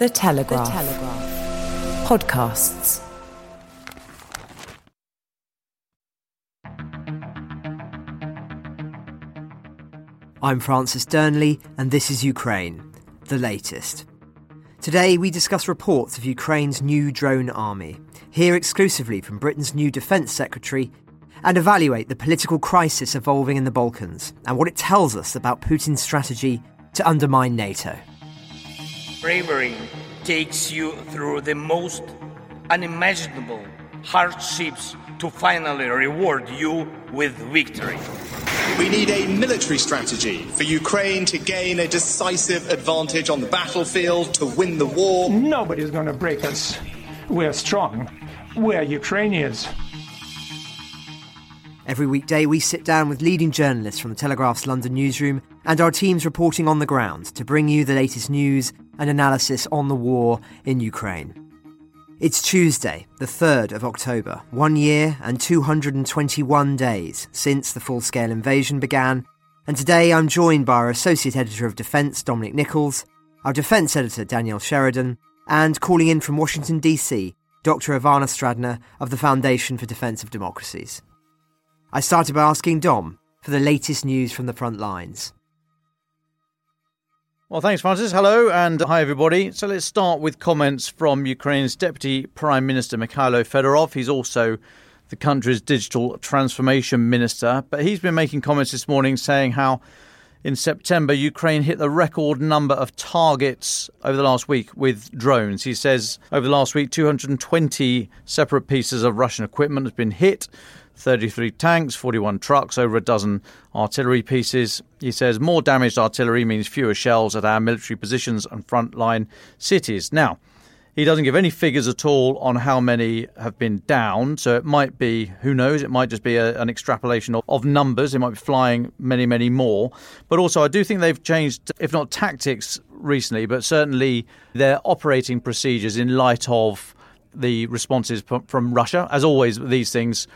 The Telegraph. The Telegraph. Podcasts. I'm Francis Dearnley, and this is Ukraine, the latest. Today, we discuss reports of Ukraine's new drone army, hear exclusively from Britain's new Defence Secretary, and evaluate the political crisis evolving in the Balkans and what it tells us about Putin's strategy to undermine NATO. Bravery takes you through the most unimaginable hardships to finally reward you with victory. We need a military strategy for Ukraine to gain a decisive advantage on the battlefield, to win the war. Nobody's going to break us. We're strong. We're Ukrainians. Every weekday, we sit down with leading journalists from the Telegraph's London newsroom and our teams reporting on the ground to bring you the latest news and analysis on the war in Ukraine. It's Tuesday, the 3rd of October, one year and 221 days since the full scale invasion began, and today I'm joined by our Associate Editor of Defence, Dominic Nicholls, our Defence Editor, Danielle Sheridan, and calling in from Washington, D.C., Dr. Ivana Stradner of the Foundation for Defence of Democracies. I started by asking Dom for the latest news from the front lines. Well, thanks, Francis. Hello and hi, everybody. So let's start with comments from Ukraine's Deputy Prime Minister Mikhailo Fedorov. He's also the country's digital transformation minister, but he's been making comments this morning saying how in September Ukraine hit the record number of targets over the last week with drones. He says over the last week 220 separate pieces of Russian equipment has been hit. 33 tanks, 41 trucks, over a dozen artillery pieces. He says more damaged artillery means fewer shells at our military positions and frontline cities. Now, he doesn't give any figures at all on how many have been down, so it might be, who knows, it might just be a, an extrapolation of, of numbers. It might be flying many, many more. But also, I do think they've changed, if not tactics recently, but certainly their operating procedures in light of the responses from Russia. As always, these things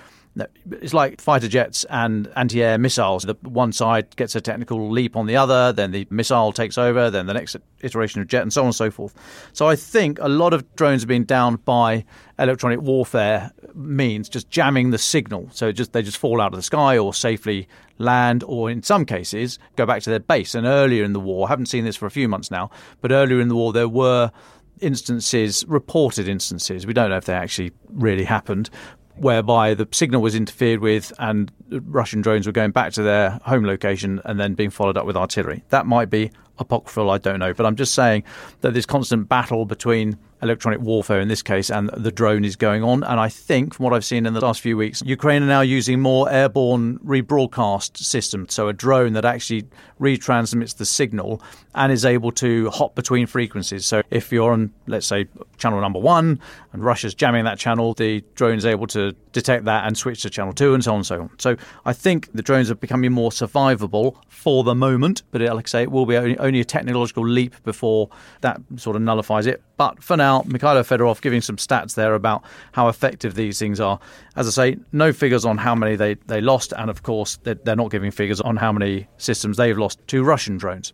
it's like fighter jets and anti-air missiles. The one side gets a technical leap on the other, then the missile takes over, then the next iteration of jet, and so on and so forth. So I think a lot of drones have been down by electronic warfare means just jamming the signal. So just they just fall out of the sky or safely land, or in some cases go back to their base. And earlier in the war, I haven't seen this for a few months now, but earlier in the war there were instances, reported instances, we don't know if they actually really happened, whereby the signal was interfered with and Russian drones were going back to their home location and then being followed up with artillery. That might be apocryphal, I don't know. But I'm just saying that this constant battle between electronic warfare in this case and the drone is going on. And I think, from what I've seen in the last few weeks, Ukraine are now using more airborne rebroadcast systems. So a drone that actually retransmits the signal and is able to hop between frequencies. So if you're on, let's say, channel number one and Russia's jamming that channel, the drone is able to detect that and switch to channel two and so on and so on. So I think the drones are becoming more survivable for the moment, but like I say, it will be only, only a technological leap before that sort of nullifies it. But for now, Mikhailo Fedorov giving some stats there about how effective these things are. As I say, no figures on how many they, they lost, and of course, they're, they're not giving figures on how many systems they've lost to Russian drones.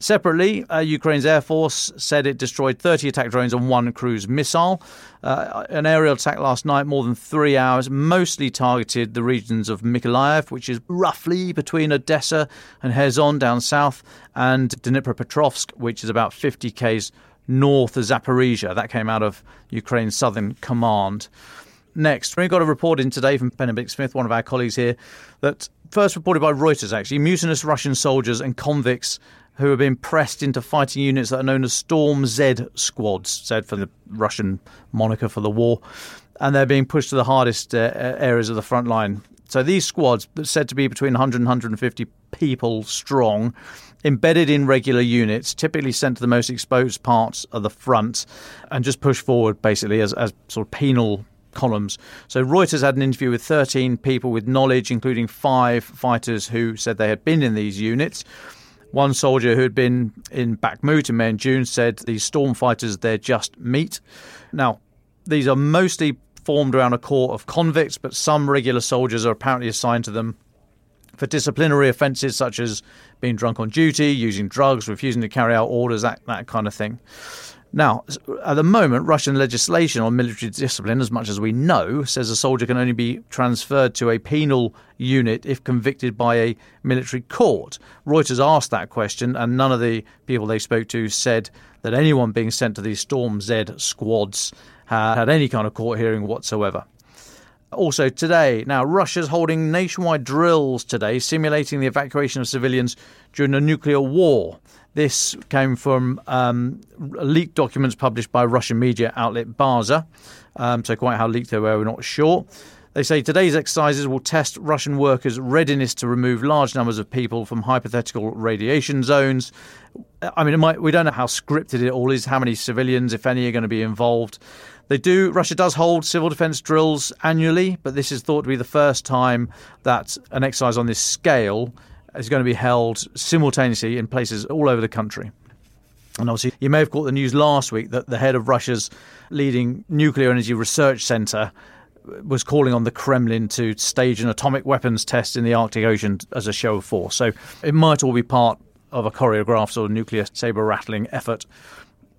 Separately, uh, Ukraine's Air Force said it destroyed 30 attack drones and one cruise missile. Uh, an aerial attack last night, more than three hours, mostly targeted the regions of Mykolaiv, which is roughly between Odessa and Kherson down south, and Dnipropetrovsk, which is about 50 k's north of Zaporizhia. That came out of Ukraine's southern command. Next, we got a report in today from Benedict Smith, one of our colleagues here, that first reported by Reuters actually, mutinous Russian soldiers and convicts who have been pressed into fighting units that are known as Storm Z squads, said for the Russian moniker for the war, and they're being pushed to the hardest uh, areas of the front line. So these squads, said to be between 100 and 150 people strong, embedded in regular units, typically sent to the most exposed parts of the front, and just pushed forward basically as, as sort of penal columns. So Reuters had an interview with 13 people with knowledge, including five fighters who said they had been in these units. One soldier who had been in Bakhmut in May and June said these storm fighters, they're just meat. Now, these are mostly formed around a core of convicts, but some regular soldiers are apparently assigned to them for disciplinary offences such as being drunk on duty, using drugs, refusing to carry out orders, that, that kind of thing. Now, at the moment, Russian legislation on military discipline, as much as we know, says a soldier can only be transferred to a penal unit if convicted by a military court. Reuters asked that question, and none of the people they spoke to said that anyone being sent to these Storm Z squads had, had any kind of court hearing whatsoever. Also, today, now Russia's holding nationwide drills today, simulating the evacuation of civilians during a nuclear war. This came from um, leaked documents published by Russian media outlet Baza. Um, so, quite how leaked they were, we're not sure. They say today's exercises will test Russian workers' readiness to remove large numbers of people from hypothetical radiation zones. I mean, might, we don't know how scripted it all is, how many civilians, if any, are going to be involved. They do. Russia does hold civil defence drills annually, but this is thought to be the first time that an exercise on this scale is going to be held simultaneously in places all over the country. And obviously, you may have caught the news last week that the head of Russia's leading nuclear energy research centre uh, was calling on the Kremlin to stage an atomic weapons test in the Arctic Ocean as a show of force. So it might all be part of a choreographed sort of nuclear saber rattling effort.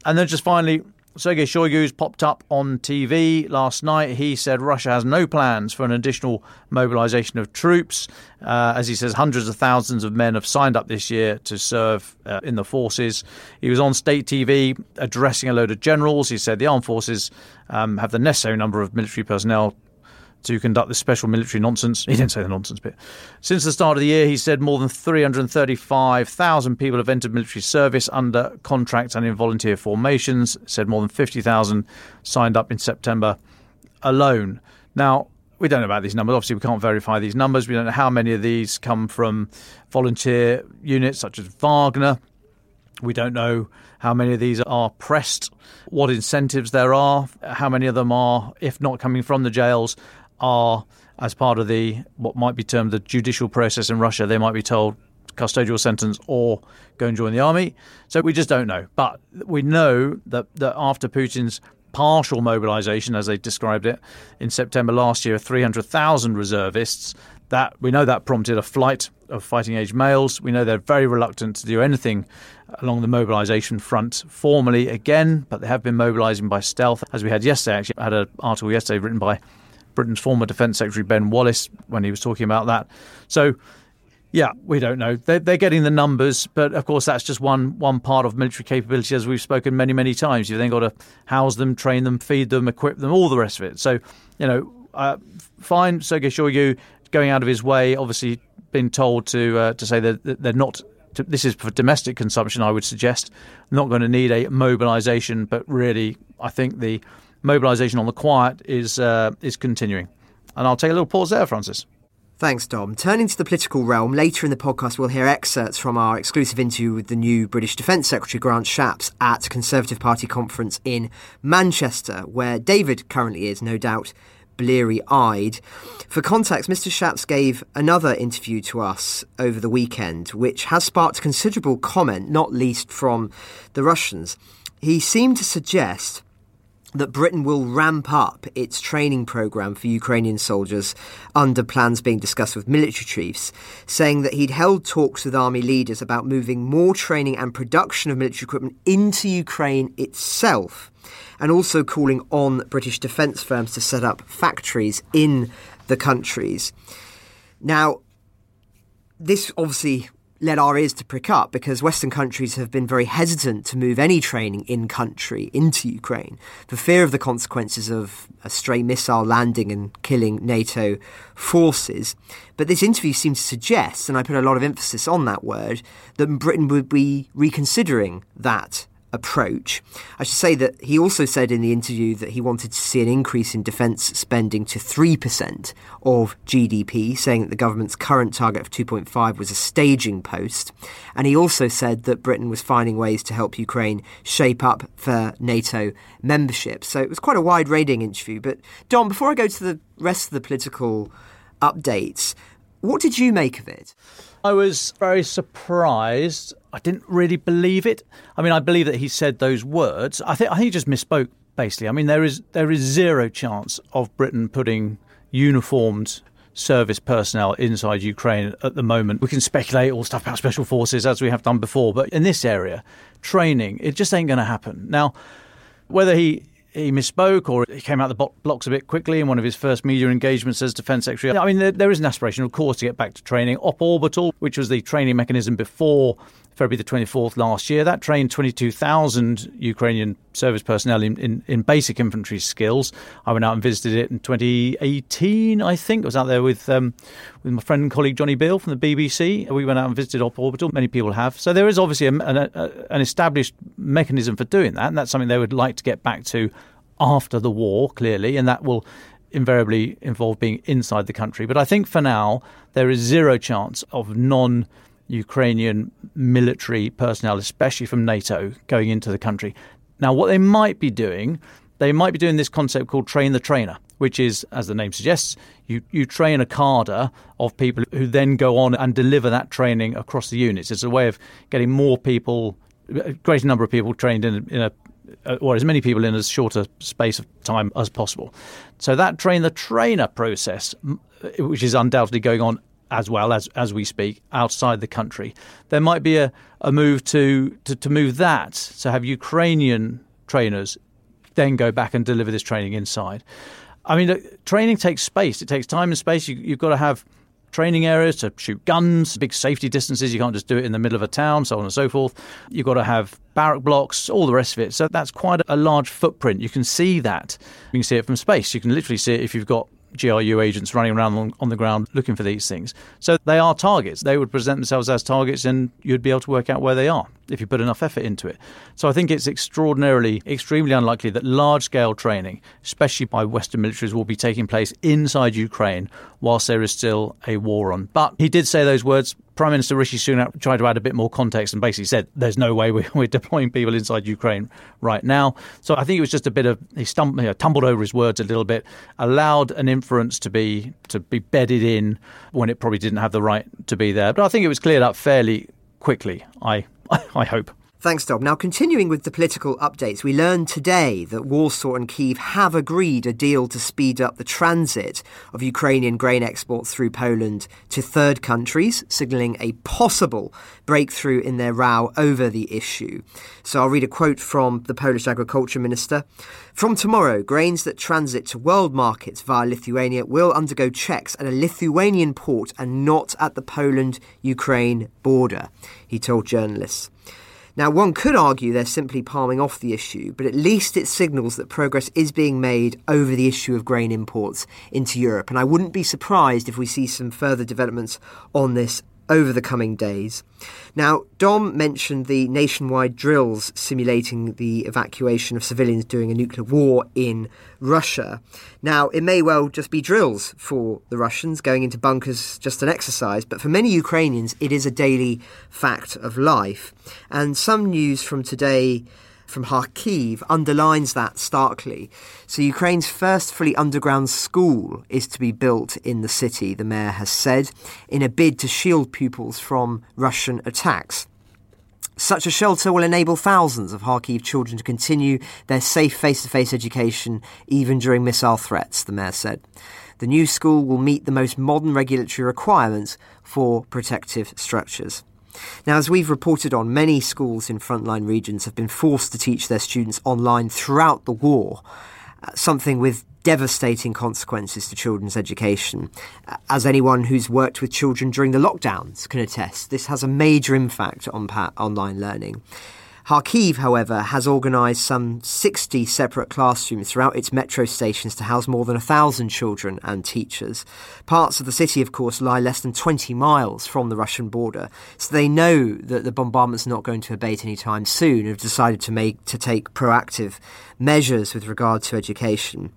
And then just finally, Sergei Shoigu's popped up on TV last night. He said Russia has no plans for an additional mobilization of troops. Uh, as he says, hundreds of thousands of men have signed up this year to serve uh, in the forces. He was on state TV addressing a load of generals. He said the armed forces um, have the necessary number of military personnel to conduct this special military nonsense. He didn't say the nonsense bit. Since the start of the year, he said more than 335,000 people have entered military service under contract and in volunteer formations. Said more than 50,000 signed up in September alone. Now, we don't know about these numbers. Obviously, we can't verify these numbers. We don't know how many of these come from volunteer units such as Wagner. We don't know how many of these are pressed, what incentives there are, how many of them are, if not coming from the jails, are as part of the what might be termed the judicial process in Russia. They might be told custodial sentence or go and join the army. So we just don't know. But we know that, that after Putin's partial mobilization, as they described it, in September last year, 300,000 reservists, that we know that prompted a flight of fighting age males. We know they're very reluctant to do anything along the mobilisation front formally again, but they have been mobilising by stealth. As we had yesterday, actually, I had an article yesterday written by Britain's former Defence Secretary Ben Wallace when he was talking about that. So, yeah, we don't know. They're, they're, getting the numbers, but of course that's just one one part of military capability, as we've spoken many many times. You've then got to house them, train them, feed them, equip them, all the rest of it. So, you know, uh, fine, Sergei Shoigu going out of his way, obviously been told to uh, to say that they're not. To, this is for domestic consumption. I would suggest not going to need a mobilisation, but really, I think the mobilisation on the quiet is uh, is continuing. And I'll take a little pause there, Francis. Thanks, Dom. Turning to the political realm, later in the podcast, we'll hear excerpts from our exclusive interview with the new British Defence Secretary Grant Shapps at Conservative Party conference in Manchester, where David currently is, no doubt bleary eyed. For context, Mr. Shapps gave another interview to us over the weekend, which has sparked considerable comment, not least from the Russians. He seemed to suggest that Britain will ramp up its training programme for Ukrainian soldiers under plans being discussed with military chiefs, saying that he'd held talks with army leaders about moving more training and production of military equipment into Ukraine itself, and also calling on British defence firms to set up factories in the countries. Now, this obviously led our ears to prick up because Western countries have been very hesitant to move any training in country into Ukraine for fear of the consequences of a stray missile landing and killing NATO forces. But this interview seems to suggest, and I put a lot of emphasis on that word, that Britain would be reconsidering that approach. I should say that he also said in the interview that he wanted to see an increase in defence spending to 3% of GDP, saying that the government's current target of 2.5 was a staging post. And he also said that Britain was finding ways to help Ukraine shape up for NATO membership. So it was quite a wide ranging interview. But Dom, before I go to the rest of the political updates, what did you make of it? I was very surprised. I didn't really believe it. I mean, I believe that he said those words. I think I think he just misspoke. Basically, I mean, there is there is zero chance of Britain putting uniformed service personnel inside Ukraine at the moment. We can speculate all stuff about special forces as we have done before, but in this area, training, it just ain't going to happen. Now, whether he he misspoke or he came out the blocks a bit quickly in one of his first media engagements as Defence Secretary. I mean, there, there is an aspiration, of course, to get back to training. Op Orbital, which was the training mechanism before February the 24th last year. That trained 22,000 Ukrainian service personnel in, in, in, basic infantry skills. I went out and visited it in 2018, I think. I was out there with um, with my friend and colleague Johnny Beale from the BBC. We went out and visited Op Orbital. Many people have. So there is obviously a, an, a, an established mechanism for doing that, and that's something they would like to get back to after the war, clearly, and that will invariably involve being inside the country. But I think for now, there is zero chance of non Ukrainian military personnel, especially from NATO, going into the country. Now, what they might be doing, they might be doing this concept called train the trainer, which is, as the name suggests, you, you train a cadre of people who then go on and deliver that training across the units. It's a way of getting more people, a greater number of people trained in, in a uh, or as many people in as short a space of time as possible. So that train the trainer process, which is undoubtedly going on as well as as we speak outside the country. There might be a, a move to, to, to move that to have Ukrainian trainers then go back and deliver this training inside. I mean, training takes space. It takes time and space. You, you've got to have training areas to shoot guns, big safety distances. You can't just do it in the middle of a town, so on and so forth. You've got to have barrack blocks, all the rest of it. So that's quite a large footprint. You can see that. You can see it from space. You can literally see it if you've got GRU agents running around on, the ground looking for these things. So they are targets. They would present themselves as targets, and you'd be able to work out where they are if you put enough effort into it. So I think it's extraordinarily, extremely unlikely that large scale training, especially by Western militaries, will be taking place inside Ukraine whilst there is still a war on. But he did say those words Prime Minister Rishi Sunak tried to add a bit more context and basically said there's no way we're, deploying people inside Ukraine right now. So I think it was just a bit of he stumbled, you know, tumbled over his words a little bit, allowed an inference to be to be bedded in when it probably didn't have the right to be there. But I think it was cleared up fairly quickly. I I hope. Thanks, Dom. Now, continuing with the political updates, we learned today that Warsaw and Kiev have agreed a deal to speed up the transit of Ukrainian grain exports through Poland to third countries, signalling a possible breakthrough in their row over the issue. So I'll read a quote from the Polish agriculture minister. From tomorrow, grains that transit to world markets via Lithuania will undergo checks at a Lithuanian port and not at the Poland Ukraine border, he told journalists. Now, one could argue they're simply palming off the issue, but at least it signals that progress is being made over the issue of grain imports into Europe. And I wouldn't be surprised if we see some further developments on this over the coming days. Now, Dom mentioned the nationwide drills simulating the evacuation of civilians during a nuclear war in Russia. Now, it may well just be drills for the Russians, going into bunkers just an exercise, but for many Ukrainians, it is a daily fact of life. And some news from today from Kharkiv underlines that starkly. So, Ukraine's first fully underground school is to be built in the city, the mayor has said, in a bid to shield pupils from Russian attacks. Such a shelter will enable thousands of Kharkiv children to continue their safe face to face education even during missile threats, the mayor said. The new school will meet the most modern regulatory requirements for protective structures. Now, as we've reported on, many schools in frontline regions have been forced to teach their students online throughout the war, uh, something with devastating consequences to children's education. Uh, as anyone who's worked with children during the lockdowns can attest, this has a major impact on pa- online learning. Kharkiv, however, has organised some 60 separate classrooms throughout its metro stations to house more than a thousand children and teachers. Parts of the city, of course, lie less than 20 miles from the Russian border, so they know that the bombardment's not going to abate anytime soon and have decided to make to take proactive measures with regard to education.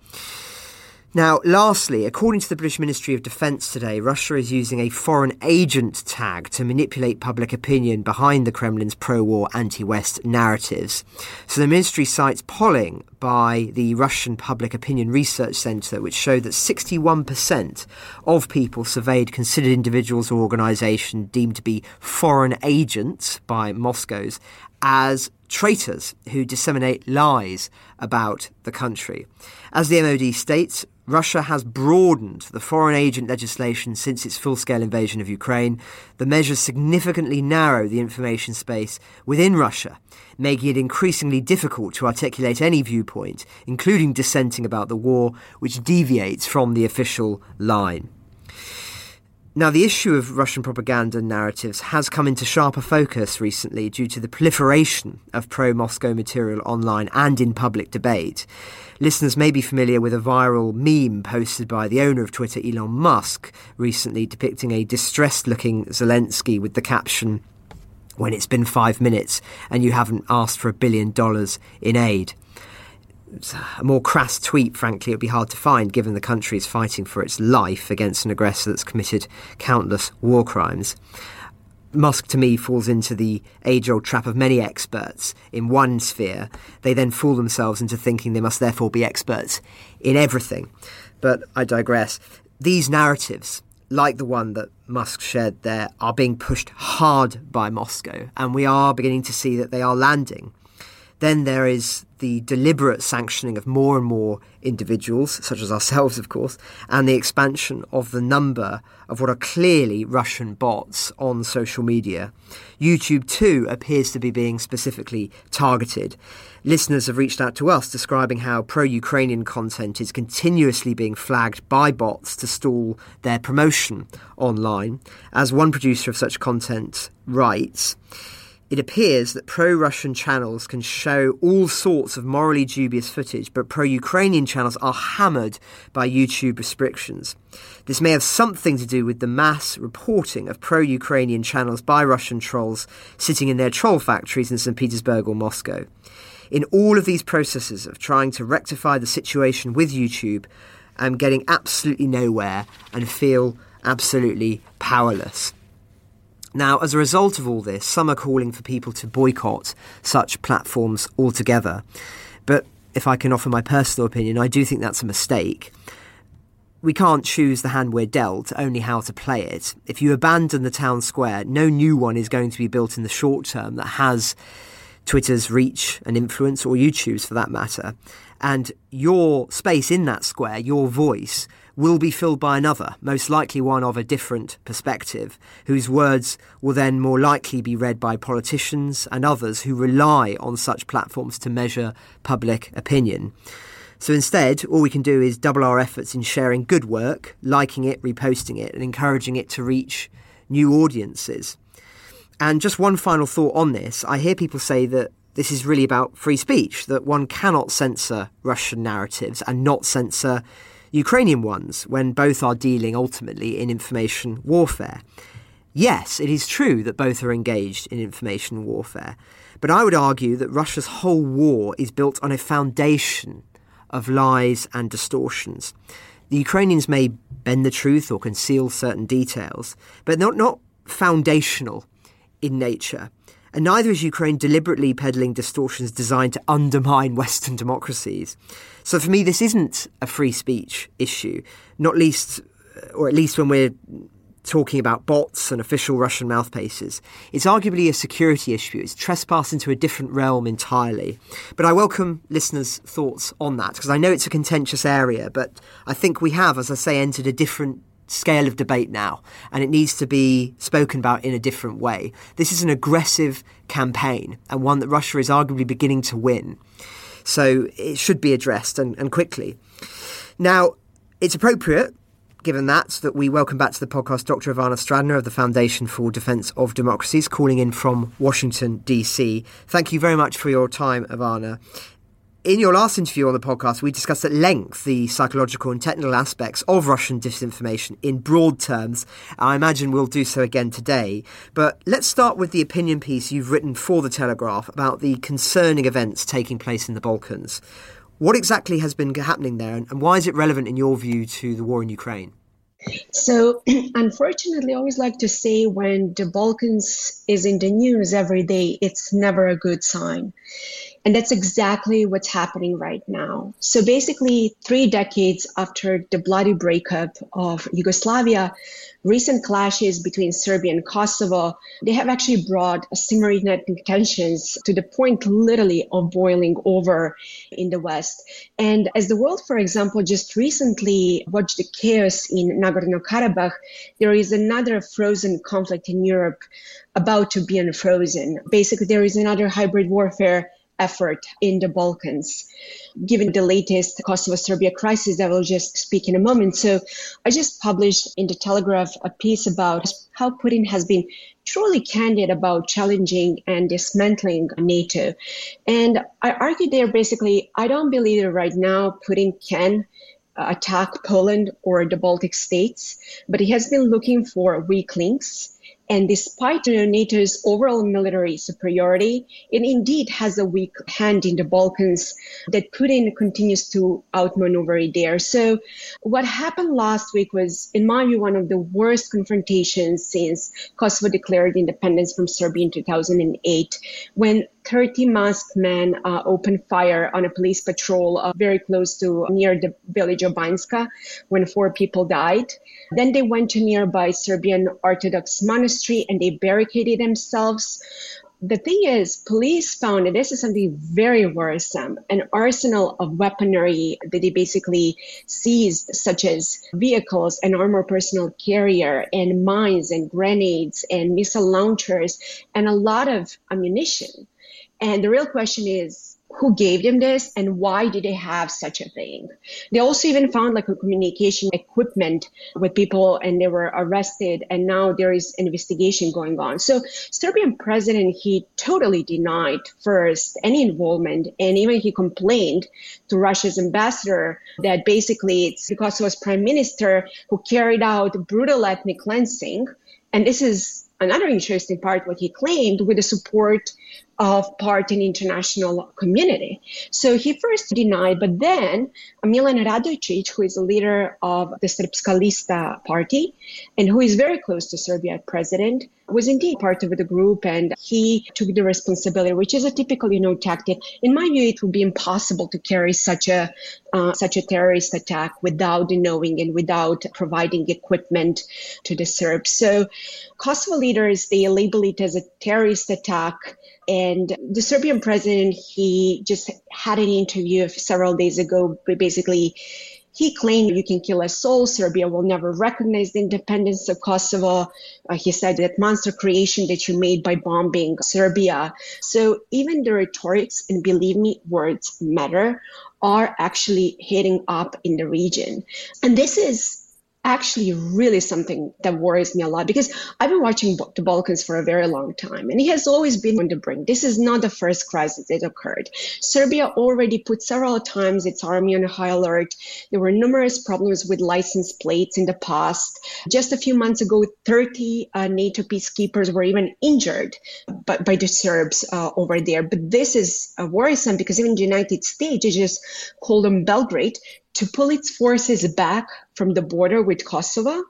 Now, lastly, according to the British Ministry of Defence today, Russia is using a foreign agent tag to manipulate public opinion behind the Kremlin's pro war, anti West narratives. So the ministry cites polling by the Russian Public Opinion Research Centre, which showed that 61% of people surveyed considered individuals or organisations deemed to be foreign agents by Moscow's as traitors who disseminate lies about the country. As the MOD states, Russia has broadened the foreign agent legislation since its full scale invasion of Ukraine. The measures significantly narrow the information space within Russia, making it increasingly difficult to articulate any viewpoint, including dissenting about the war, which deviates from the official line. Now, the issue of Russian propaganda narratives has come into sharper focus recently due to the proliferation of pro Moscow material online and in public debate. Listeners may be familiar with a viral meme posted by the owner of Twitter, Elon Musk, recently depicting a distressed looking Zelensky with the caption, When it's been five minutes and you haven't asked for a billion dollars in aid a more crass tweet, frankly, it would be hard to find given the country is fighting for its life against an aggressor that's committed countless war crimes. Musk, to me, falls into the age old trap of many experts in one sphere. They then fool themselves into thinking they must therefore be experts in everything. But I digress. These narratives, like the one that Musk shared there, are being pushed hard by Moscow, and we are beginning to see that they are landing. Then there is the deliberate sanctioning of more and more individuals, such as ourselves, of course, and the expansion of the number of what are clearly Russian bots on social media. YouTube, too, appears to be being specifically targeted. Listeners have reached out to us describing how pro Ukrainian content is continuously being flagged by bots to stall their promotion online. As one producer of such content writes, it appears that pro Russian channels can show all sorts of morally dubious footage, but pro Ukrainian channels are hammered by YouTube restrictions. This may have something to do with the mass reporting of pro Ukrainian channels by Russian trolls sitting in their troll factories in St. Petersburg or Moscow. In all of these processes of trying to rectify the situation with YouTube, I'm getting absolutely nowhere and feel absolutely powerless. Now, as a result of all this, some are calling for people to boycott such platforms altogether. But if I can offer my personal opinion, I do think that's a mistake. We can't choose the hand we're dealt, only how to play it. If you abandon the town square, no new one is going to be built in the short term that has Twitter's reach and influence, or YouTube's for that matter. And your space in that square, your voice, will be filled by another, most likely one of a different perspective, whose words will then more likely be read by politicians and others who rely on such platforms to measure public opinion. So instead, all we can do is double our efforts in sharing good work, liking it, reposting it, and encouraging it to reach new audiences. And just one final thought on this I hear people say that this is really about free speech, that one cannot censor Russian narratives and not censor Ukrainian ones when both are dealing ultimately in information warfare. Yes, it is true that both are engaged in information warfare, but I would argue that Russia's whole war is built on a foundation of lies and distortions. The Ukrainians may bend the truth or conceal certain details, but not, not foundational in nature. And neither is Ukraine deliberately peddling distortions designed to undermine Western democracies. So for me, this isn't a free speech issue, not least, uh, or at least when we're talking about bots and official Russian mouthpieces. It's arguably a security issue. It's trespass into a different realm entirely. But I welcome listeners' thoughts on that because I know it's a contentious area, but I think we have, as I say, entered a different scale of debate now, and it needs to be spoken about in a different way. This is an aggressive campaign and one that Russia is arguably beginning to win. So it should be addressed and, and quickly. Now, it's appropriate given that, that we welcome back to the podcast Dr. Ivana Stradner of the Foundation for Defence of Democracies, calling in from Washington, D.C. Thank you very much for your time, Ivana. In your last interview on the podcast, we discussed at length the psychological and technical aspects of Russian disinformation in broad terms. I imagine we'll do so again today. But let's start with the opinion piece you've written for The Telegraph about the concerning events taking place in the Balkans. What exactly has been happening there, and why is it relevant in your view to the war in Ukraine? So, unfortunately, I always like to say when the Balkans is in the news every day, it's never a good sign. And that's exactly what's happening right now. So basically, three decades after the bloody breakup of Yugoslavia, recent clashes between Serbia and Kosovo, they have actually brought simmering tensions to the point literally of boiling over in the West. And as the world, for example, just recently watched the chaos in Nagorno-Karabakh, there is another frozen conflict in Europe about to be unfrozen. Basically, there is another hybrid warfare effort in the Balkans. Given the latest Kosovo Serbia crisis, that I will just speak in a moment. So, I just published in the Telegraph a piece about how Putin has been truly candid about challenging and dismantling NATO. And I argue there basically, I don't believe that right now Putin can uh, attack Poland or the Baltic states, but he has been looking for weak links and despite NATO's overall military superiority, it indeed has a weak hand in the Balkans that Putin continues to outmaneuver there. So, what happened last week was, in my view, one of the worst confrontations since Kosovo declared independence from Serbia in 2008, when 30 masked men uh, opened fire on a police patrol uh, very close to near the village of Banjska when four people died. Then they went to nearby Serbian Orthodox monastery and they barricaded themselves. The thing is, police found, and this is something very worrisome, an arsenal of weaponry that they basically seized, such as vehicles, an armored personnel carrier, and mines, and grenades, and missile launchers, and a lot of ammunition. And the real question is, who gave them this and why did they have such a thing. They also even found like a communication equipment with people and they were arrested and now there is an investigation going on. So Serbian president, he totally denied first any involvement and even he complained to Russia's ambassador that basically it's because it was prime minister who carried out brutal ethnic cleansing. And this is another interesting part what he claimed with the support of part in international community. So he first denied, but then Milan Radojcic, who is a leader of the Srpska Lista party and who is very close to Serbia president, was indeed part of the group and he took the responsibility, which is a typical, you know, tactic. In my view, it would be impossible to carry such a uh, such a terrorist attack without knowing and without providing equipment to the Serbs. So Kosovo leaders, they label it as a terrorist attack and the Serbian president, he just had an interview several days ago, basically he claimed you can kill a soul. Serbia will never recognize the independence of Kosovo. Uh, he said that monster creation that you made by bombing Serbia. So even the rhetorics, and believe me, words matter, are actually hitting up in the region. And this is actually really something that worries me a lot because I've been watching the Balkans for a very long time and it has always been on the brink. This is not the first crisis that occurred. Serbia already put several times its army on a high alert. There were numerous problems with license plates in the past. Just a few months ago, 30 uh, NATO peacekeepers were even injured by, by the Serbs uh, over there. But this is uh, worrisome because even the United States just called on Belgrade to pull its forces back from the border with Kosovo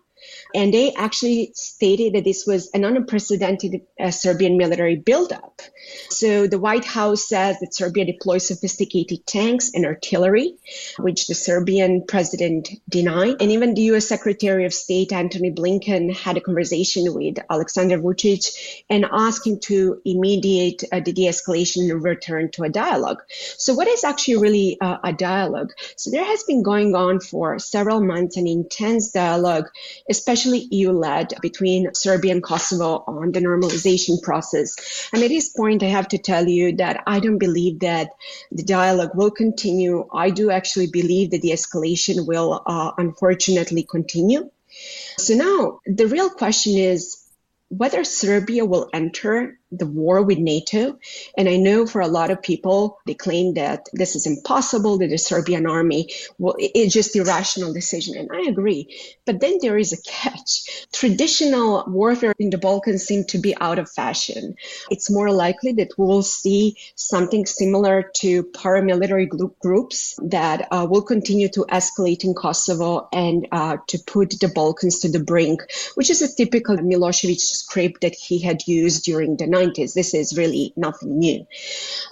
And they actually stated that this was an unprecedented uh, Serbian military buildup. So the White House says that Serbia deploys sophisticated tanks and artillery, which the Serbian president denied. And even the U.S. Secretary of State Antony Blinken had a conversation with Alexander Vucic and asked him to immediate uh, the de-escalation and return to a dialogue. So what is actually really uh, a dialogue? So there has been going on for several months an intense dialogue, especially EU-led, between Serbia and Kosovo on the normalization process. And at this point, I have to tell you that I don't believe that the dialogue will continue. I do actually believe that the escalation will uh, unfortunately continue. So now the real question is whether Serbia will enter the war with NATO. And I know for a lot of people, they claim that this is impossible, that the Serbian army will, it's just irrational decision. And I agree. But then there is a catch. Traditional warfare in the Balkans seem to be out of fashion. It's more likely that we will see something similar to paramilitary group groups that uh, will continue to escalate in Kosovo and uh, to put the Balkans to the brink, which is a typical Milosevic script that he had used during the 90s. This is really nothing new.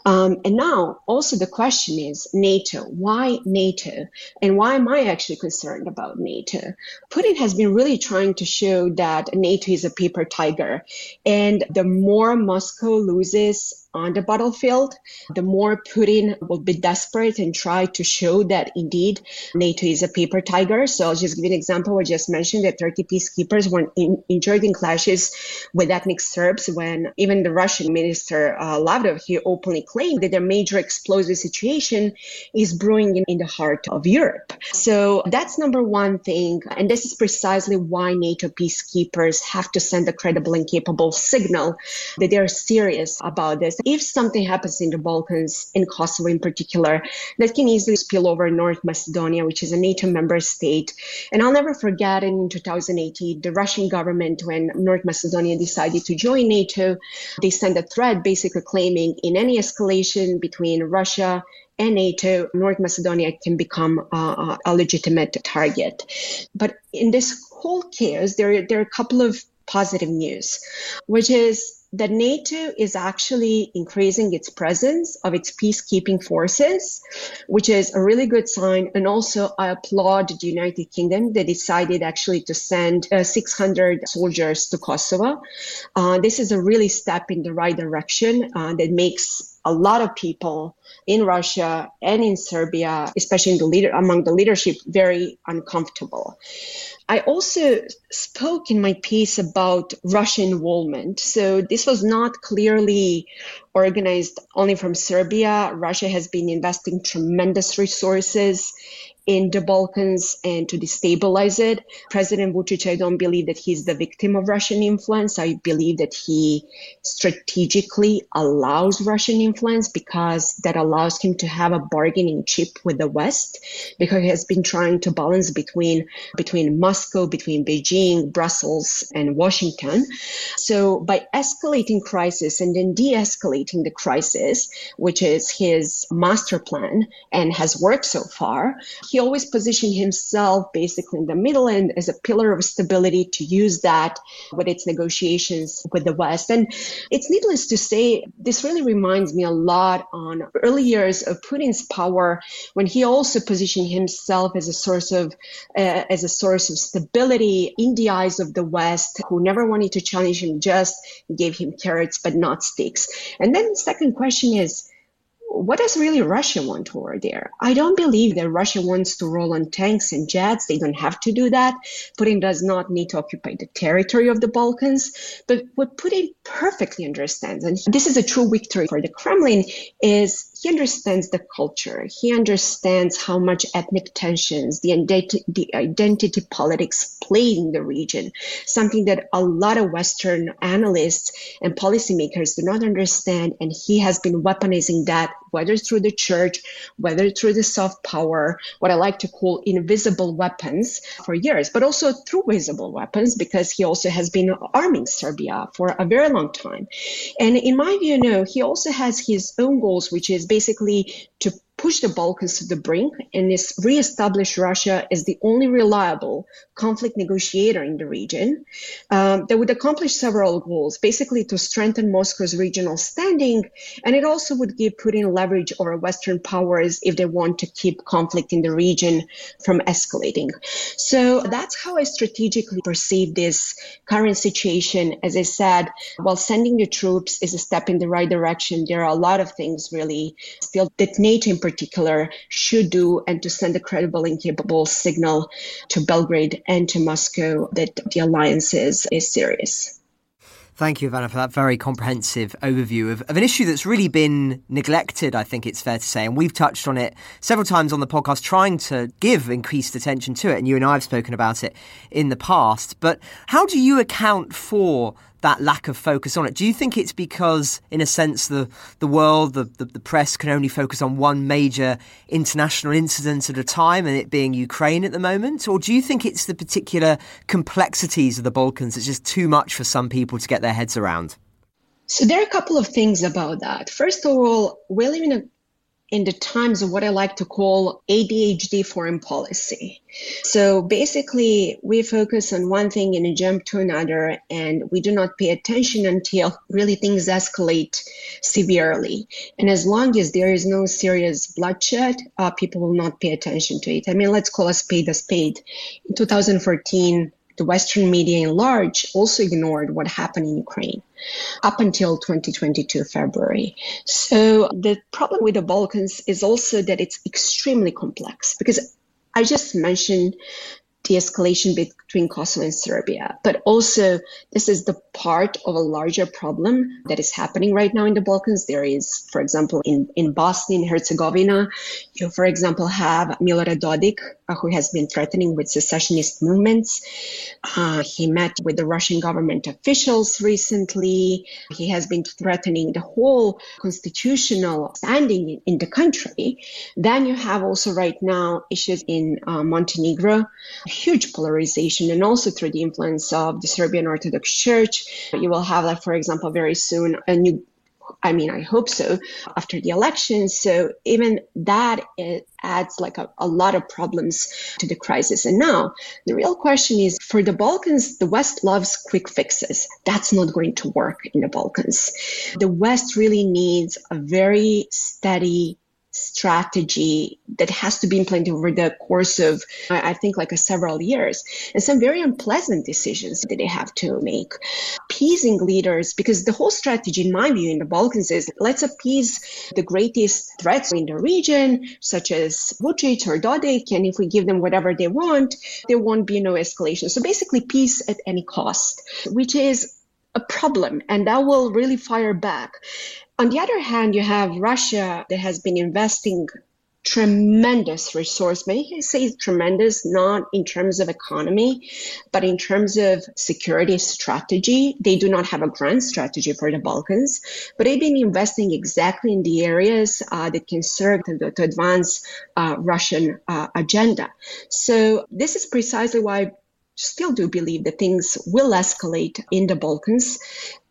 Um, and now, also, the question is NATO. Why NATO? And why am I actually concerned about NATO? Putin has been really trying to show that NATO is a paper tiger. And the more Moscow loses on the battlefield, the more Putin will be desperate and try to show that indeed NATO is a paper tiger. So I'll just give you an example. I just mentioned that 30 peacekeepers were in, injured in clashes with ethnic Serbs when even the Russian minister uh, Lavrov, he openly claimed that a major explosive situation is brewing in, in the heart of Europe. So that's number one thing. And this is precisely why NATO peacekeepers have to send a credible and capable signal that they're serious about this if something happens in the Balkans, in Kosovo in particular, that can easily spill over North Macedonia, which is a NATO member state. And I'll never forget in 2018, the Russian government, when North Macedonia decided to join NATO, they sent a threat basically claiming in any escalation between Russia and NATO, North Macedonia can become uh, a legitimate target. But in this whole chaos, there, there are a couple of positive news, which is that NATO is actually increasing its presence of its peacekeeping forces, which is a really good sign. And also, I applaud the United Kingdom They decided actually to send uh, 600 soldiers to Kosovo. Uh, this is a really step in the right direction uh, that makes a lot of people in Russia and in Serbia, especially in the leader among the leadership, very uncomfortable. I also spoke in my piece about Russian involvement. So this was not clearly organized only from Serbia. Russia has been investing tremendous resources in the Balkans and to destabilize it. President Vucic, I don't believe that he's the victim of Russian influence. I believe that he strategically allows Russian influence because that allows him to have a bargaining chip with the West because he has been trying to balance between between Moscow, between Beijing, Brussels, and Washington. So by escalating crisis and then de-escalating the crisis, which is his master plan and has worked so far, he always positioned himself basically in the middle and as a pillar of stability to use that with its negotiations with the West. And it's needless to say, this really reminds me a lot on early years of Putin's power when he also positioned himself as a source of uh, as a source of stability in the eyes of the West, who never wanted to challenge him, just gave him carrots but not sticks. And then the second question is what does really Russia want over there? I don't believe that Russia wants to roll on tanks and jets. They don't have to do that. Putin does not need to occupy the territory of the Balkans. But what Putin perfectly understands, and this is a true victory for the Kremlin, is he understands the culture. He understands how much ethnic tensions, the identity, the identity politics play in the region, something that a lot of Western analysts and policymakers do not understand. And he has been weaponizing that, whether through the church, whether through the soft power, what I like to call invisible weapons for years, but also through visible weapons, because he also has been arming Serbia for a very long time. And in my view, no, he also has his own goals, which is basically to push the Balkans to the brink and is reestablish Russia as the only reliable conflict negotiator in the region. Um, that would accomplish several goals, basically to strengthen Moscow's regional standing, and it also would give Putin leverage over Western powers if they want to keep conflict in the region from escalating. So that's how I strategically perceive this current situation. As I said, while sending the troops is a step in the right direction, there are a lot of things really still that NATO in particular should do and to send a credible and capable signal to Belgrade and to Moscow that the alliance is, is serious. Thank you, Ivana, for that very comprehensive overview of, of, an issue that's really been neglected, I think it's fair to say. And we've touched on it several times on the podcast, trying to give increased attention to it. And you and I have spoken about it in the past. But how do you account for that lack of focus on it? Do you think it's because, in a sense, the, the world, the, the, the, press can only focus on one major international incident at a time and it being Ukraine at the moment? Or do you think it's the particular complexities of the Balkans that's just too much for some people to get their heads around? So there are a couple of things about that. First of all, we live in a in the times of what I like to call ADHD foreign policy. So basically, we focus on one thing and jump to another, and we do not pay attention until really things escalate severely. And as long as there is no serious bloodshed, uh, people will not pay attention to it. I mean, let's call a spade a spade. In 2014, the Western media in large also ignored what happened in Ukraine up until 2022 February. So the problem with the Balkans is also that it's extremely complex because I just mentioned de escalation between Kosovo and Serbia. But also, this is the part of a larger problem that is happening right now in the Balkans. There is, for example, in, in Bosnia and Herzegovina, you, for example, have Milorad Dodik, uh, who has been threatening with secessionist movements. Uh, he met with the Russian government officials recently. He has been threatening the whole constitutional standing in, in the country. Then you have also right now issues in uh, Montenegro, huge polarization, and also through the influence of the Serbian Orthodox Church. You will have, like, for example, very soon a new I mean, I hope so after the election. So even that adds like a, a, lot of problems to the crisis. And now the real question is for the Balkans, the West loves quick fixes. That's not going to work in the Balkans. The West really needs a very steady strategy that has to be implemented over the course of, I think, like a several years, and some very unpleasant decisions that they have to make. Appeasing leaders, because the whole strategy, in my view, in the Balkans is let's appease the greatest threats in the region, such as Vucic or Dodik, and if we give them whatever they want, there won't be no escalation. So basically, peace at any cost, which is a problem and that will really fire back. On the other hand, you have Russia that has been investing tremendous resource. Many say tremendous, not in terms of economy, but in terms of security strategy. They do not have a grand strategy for the Balkans, but they've been investing exactly in the areas uh, that can serve to, to advance uh, Russian uh, agenda. So this is precisely why still do believe that things will escalate in the Balkans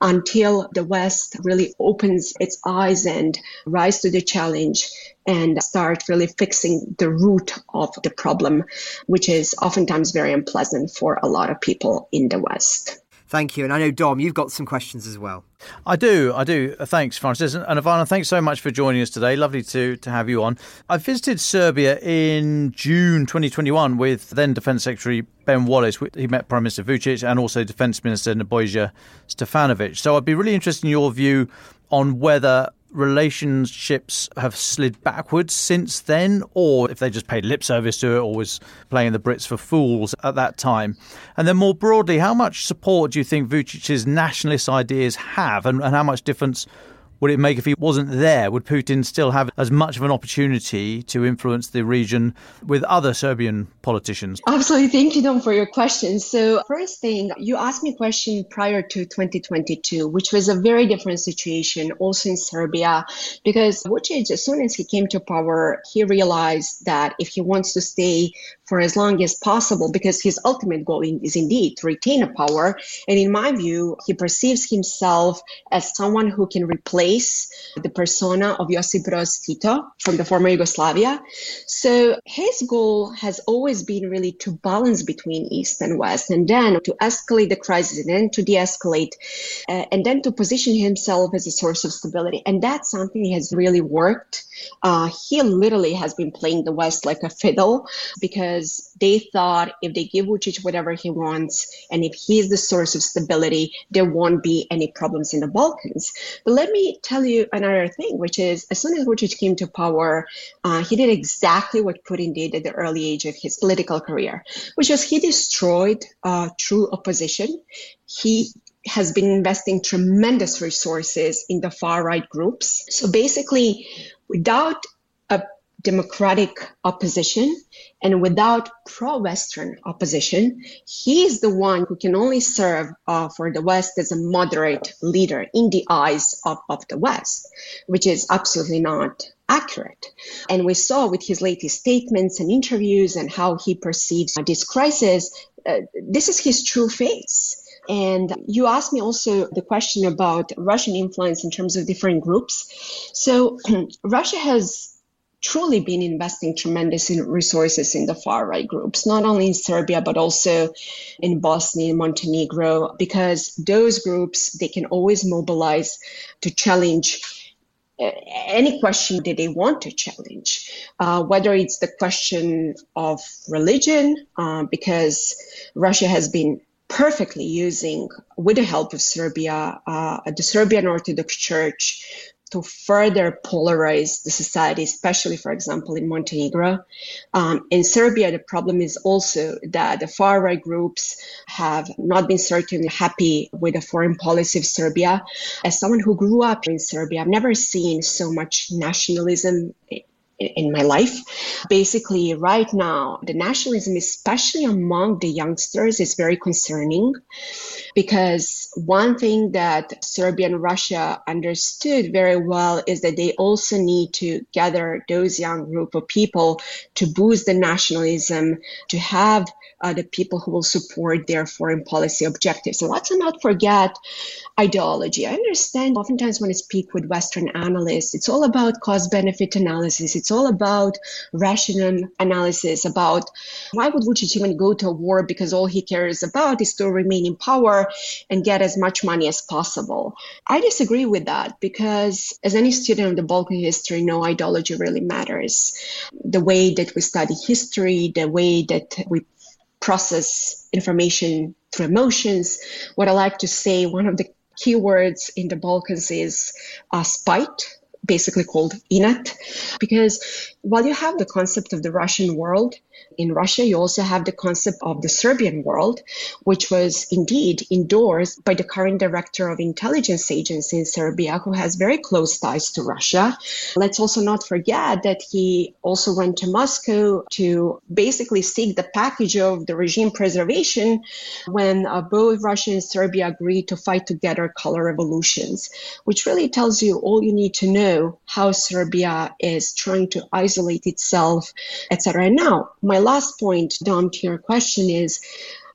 until the West really opens its eyes and rise to the challenge and start really fixing the root of the problem, which is oftentimes very unpleasant for a lot of people in the West. Thank you. And I know, Dom, you've got some questions as well. I do, I do. Uh, thanks, Francis. And Ivana, thanks so much for joining us today. Lovely to, to have you on. I visited Serbia in June 2021 with then Defence Secretary Ben Wallace. He met Prime Minister Vucic and also Defence Minister Nebojsa Stefanovic. So I'd be really interested in your view on whether relationships have slid backwards since then, or if they just paid lip service to it or was playing the Brits for fools at that time. And then more broadly, how much support do you think Vucic's nationalist ideas have, and, and how much difference would it make if he wasn't there? Would Putin still have as much of an opportunity to influence the region with other Serbian politicians? Absolutely. Thank you, Dom, for your question. So, first thing, you asked me a question prior to 2022, which was a very different situation also in Serbia, because Vucic, as soon as he came to power, he realized that if he wants to stay for as long as possible, because his ultimate goal is indeed to retain a power, and in my view, he perceives himself as someone who can replace replace the persona of Josip Broz Tito from the former Yugoslavia. So his goal has always been really to balance between East and West, and then to escalate the crisis, and then to de-escalate, uh, and then to position himself as a source of stability. And that's something he has really worked. Uh, he literally has been playing the West like a fiddle because they thought if they give Vucic whatever he wants, and if he's the source of stability, there won't be any problems in the Balkans. But let me tell you another thing, which is as soon as Vucic came to power, uh, he did exactly what Putin did at the early age of his political career, which was he destroyed uh, true opposition. He has been investing tremendous resources in the far right groups. So basically, without a democratic opposition and without pro-Western opposition, he is the one who can only serve uh, for the West as a moderate leader in the eyes of, of the West, which is absolutely not accurate. And we saw with his latest statements and interviews and how he perceives this crisis, uh, this is his true face. And you asked me also the question about Russian influence in terms of different groups. So Russia has truly been investing tremendous resources in the far right groups, not only in Serbia, but also in Bosnia and Montenegro, because those groups, they can always mobilize to challenge uh, any question that they want to challenge, uh, whether it's the question of religion, uh, because Russia has been perfectly using, with the help of Serbia, uh, the Serbian Orthodox Church to further polarize the society, especially, for example, in Montenegro. Um, in Serbia, the problem is also that the far right groups have not been certainly happy with the foreign policy of Serbia. As someone who grew up in Serbia, I've never seen so much nationalism in my life. Basically, right now, the nationalism, especially among the youngsters, is very concerning because one thing that Serbia and Russia understood very well is that they also need to gather those young group of people to boost the nationalism, to have uh, the people who will support their foreign policy objectives. And let's not forget ideology. I understand oftentimes when I speak with Western analysts, it's all about cost benefit analysis. It's all about rational analysis about why would Vucic even go to a war because all he cares about is to remain in power and get as much money as possible. I disagree with that because as any student of the Balkan history no ideology really matters. The way that we study history, the way that we process information through emotions. What I like to say, one of the keywords in the Balkans is uh, spite, basically called inat, because while you have the concept of the Russian world, in Russia, you also have the concept of the Serbian world, which was indeed endorsed by the current director of intelligence agency in Serbia, who has very close ties to Russia. Let's also not forget that he also went to Moscow to basically seek the package of the regime preservation when uh, both Russia and Serbia agreed to fight together color revolutions, which really tells you all you need to know how Serbia is trying to isolate itself, etc. And now, my last point, Dom, to your question is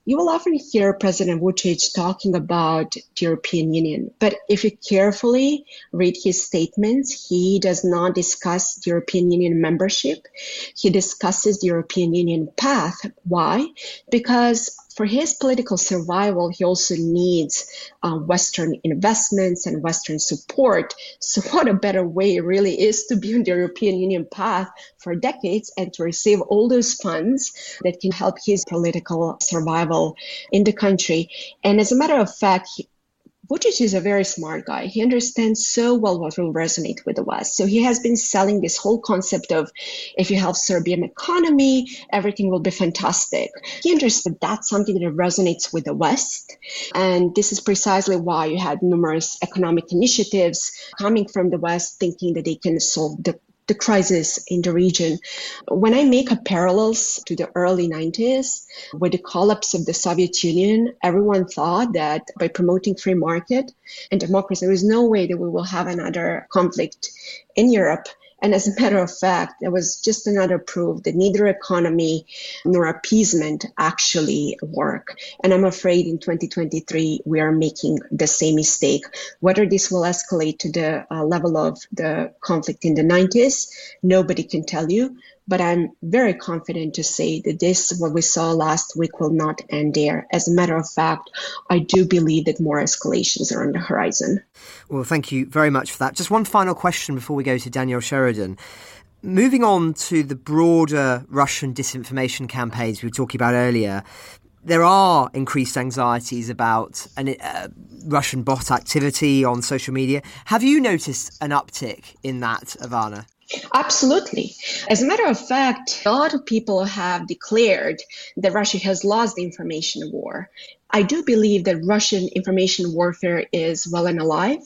you will often hear President Vucic talking about the European Union, but if you carefully read his statements, he does not discuss the European Union membership. He discusses the European Union path. Why? Because for his political survival, he also needs uh, Western investments and Western support. So, what a better way really is to be on the European Union path for decades and to receive all those funds that can help his political survival in the country. And as a matter of fact, Vucic is a very smart guy. He understands so well what will resonate with the West. So he has been selling this whole concept of if you help Serbian economy, everything will be fantastic. He understood that's something that resonates with the West. And this is precisely why you had numerous economic initiatives coming from the West thinking that they can solve the the crisis in the region. When I make a parallels to the early 90s, with the collapse of the Soviet Union, everyone thought that by promoting free market and democracy, there is no way that we will have another conflict in Europe And as a matter of fact, it was just another proof that neither economy nor appeasement actually work. And I'm afraid in 2023, we are making the same mistake. Whether this will escalate to the uh, level of the conflict in the 90s, nobody can tell you. But I'm very confident to say that this, what we saw last week, will not end there. As a matter of fact, I do believe that more escalations are on the horizon. Well, thank you very much for that. Just one final question before we go to Danielle Sheridan. Moving on to the broader Russian disinformation campaigns we were talking about earlier, there are increased anxieties about an, uh, Russian bot activity on social media. Have you noticed an uptick in that, Ivana? Absolutely. As a matter of fact, a lot of people have declared that Russia has lost the information war. I do believe that Russian information warfare is well and alive,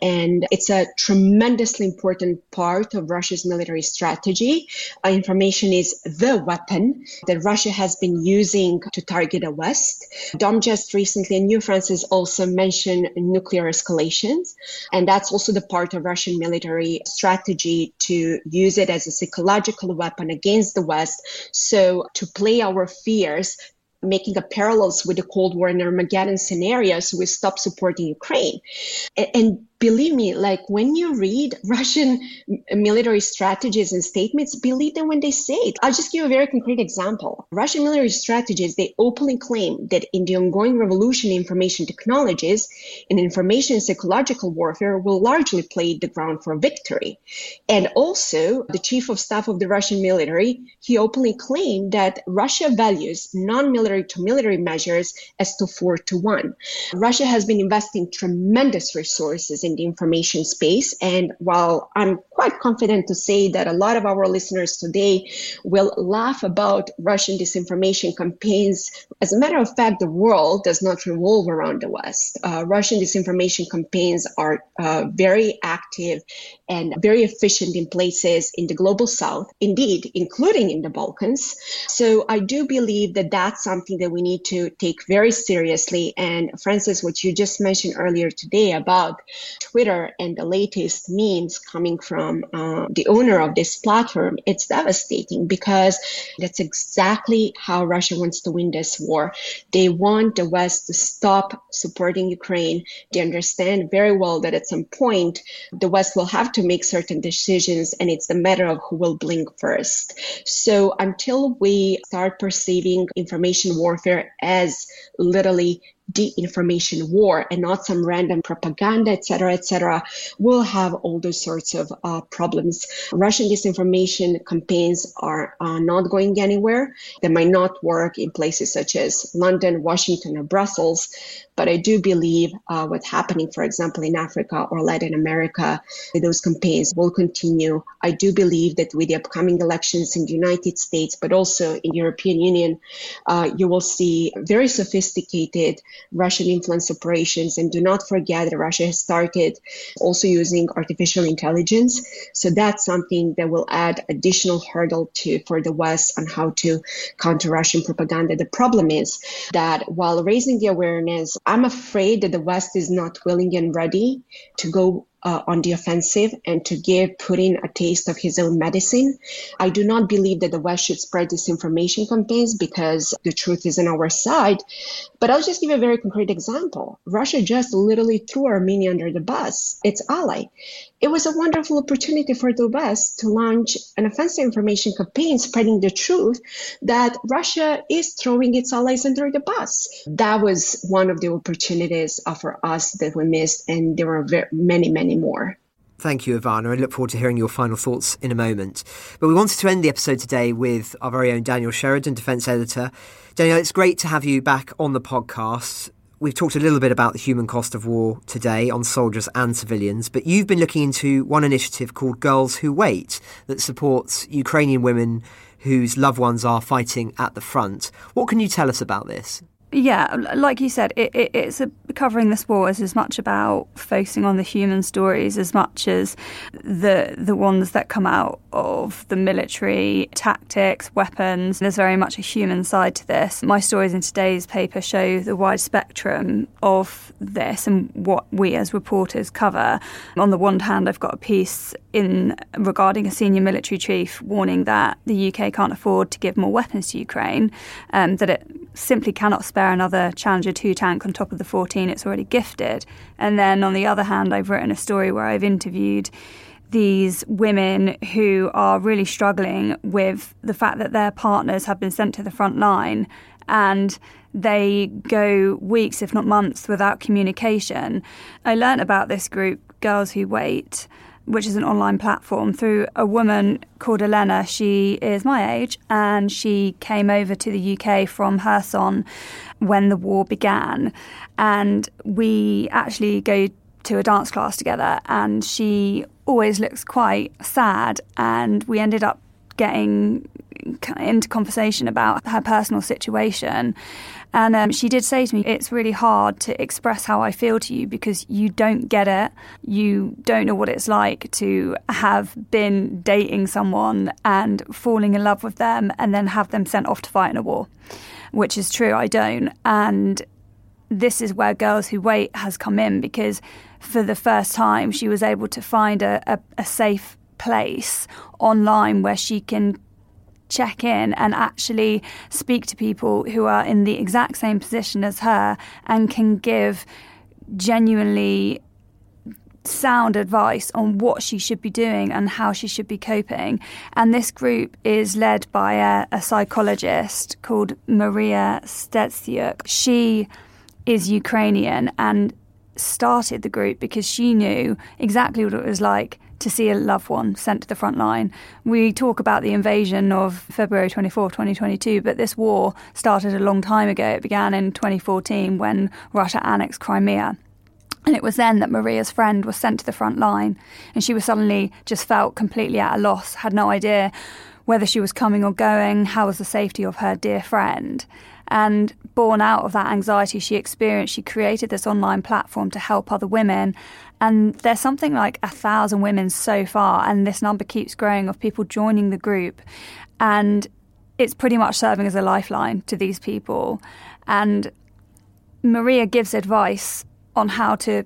and it's a tremendously important part of Russia's military strategy. Uh, information is the weapon that Russia has been using to target the West. Dom just recently, and New Francis also mentioned nuclear escalations, and that's also the part of Russian military strategy to use it as a psychological weapon against the West. So to play our fears making a parallels with the Cold War and Armageddon scenarios, we stop supporting Ukraine. And believe me, like when you read Russian military strategies and statements, believe them when they say it. I'll just give a very concrete example. Russian military strategies, they openly claim that in the ongoing revolution in information technologies and information psychological warfare will largely play the ground for victory. And also, the chief of staff of the Russian military, he openly claimed that Russia values non-military to military measures as to four to one. Russia has been investing tremendous resources in the information space. And while I'm quite confident to say that a lot of our listeners today will laugh about Russian disinformation campaigns, as a matter of fact, the world does not revolve around the West. Uh, Russian disinformation campaigns are uh, very active and very efficient in places in the global south, indeed, including in the Balkans. So I do believe that that's something that we need to take very seriously. And Francis, what you just mentioned earlier today about Twitter and the latest memes coming from uh, the owner of this platform, it's devastating because that's exactly how Russia wants to win this war. They want the West to stop supporting Ukraine. They understand very well that at some point the West will have to make certain decisions, and it's the matter of who will blink first. So until we start perceiving information warfare as literally de-information war and not some random propaganda, etc., etc., will have all those sorts of uh, problems. Russian disinformation campaigns are uh, not going anywhere. They might not work in places such as London, Washington, or Brussels, but I do believe uh, what's happening, for example, in Africa or Latin America, those campaigns will continue. I do believe that with the upcoming elections in the United States, but also in the European Union, uh, you will see very sophisticated Russian influence operations. And do not forget that Russia has started also using artificial intelligence. So that's something that will add additional hurdle to for the West on how to counter Russian propaganda. The problem is that while raising the awareness, I'm afraid that the West is not willing and ready to go uh, on the offensive and to give Putin a taste of his own medicine. I do not believe that the West should spread disinformation campaigns because the truth is on our side. But I'll just give a very concrete example. Russia just literally threw Armenia under the bus, its ally. It was a wonderful opportunity for the West to launch an offensive information campaign spreading the truth that Russia is throwing its allies under the bus. That was one of the opportunities for us that we missed, and there were very, many, many more. Thank you, Ivana. I look forward to hearing your final thoughts in a moment. But we wanted to end the episode today with our very own Danielle Sheridan, defence editor. Danielle, it's great to have you back on the podcast. We've talked a little bit about the human cost of war today on soldiers and civilians, but you've been looking into one initiative called Girls Who Wait that supports Ukrainian women whose loved ones are fighting at the front. What can you tell us about this? Yeah, like you said, it, it, it's a, covering this war is as much about focusing on the human stories as much as the the ones that come out of the military tactics, weapons. There's very much a human side to this. My stories in today's paper show the wide spectrum of this and what we as reporters cover. On the one hand, I've got a piece in regarding a senior military chief warning that the UK can't afford to give more weapons to Ukraine, um, that it simply cannot spare another Challenger 2 tank on top of the 14 it's already gifted. And then on the other hand, I've written a story where I've interviewed these women who are really struggling with the fact that their partners have been sent to the front line and they go weeks, if not months, without communication. I learnt about this group, Girls Who Wait, which is an online platform, through a woman called Elena. She is my age and she came over to the UK from Kherson when the war began. And we actually go to a dance class together and she always looks quite sad. And we ended up getting into conversation about her personal situation. And um, she did say to me, It's really hard to express how I feel to you because you don't get it. You don't know what it's like to have been dating someone and falling in love with them and then have them sent off to fight in a war, which is true. I don't. And this is where Girls Who Wait has come in because for the first time she was able to find a, a, a safe place online where she can check in and actually speak to people who are in the exact same position as her and can give genuinely sound advice on what she should be doing and how she should be coping. And this group is led by a, a psychologist called Maria Stetsiuk. She is Ukrainian and started the group because she knew exactly what it was like to see a loved one sent to the front line. We talk about the invasion of February 24, 2022, but this war started a long time ago. It began in 2014 when Russia annexed Crimea. And it was then that Maria's friend was sent to the front line, and she was suddenly just felt completely at a loss, had no idea whether she was coming or going, how was the safety of her dear friend. And born out of that anxiety she experienced, she created this online platform to help other women. And there's something like a thousand women so far, and this number keeps growing of people joining the group. And it's pretty much serving as a lifeline to these people. And Maria gives advice on how to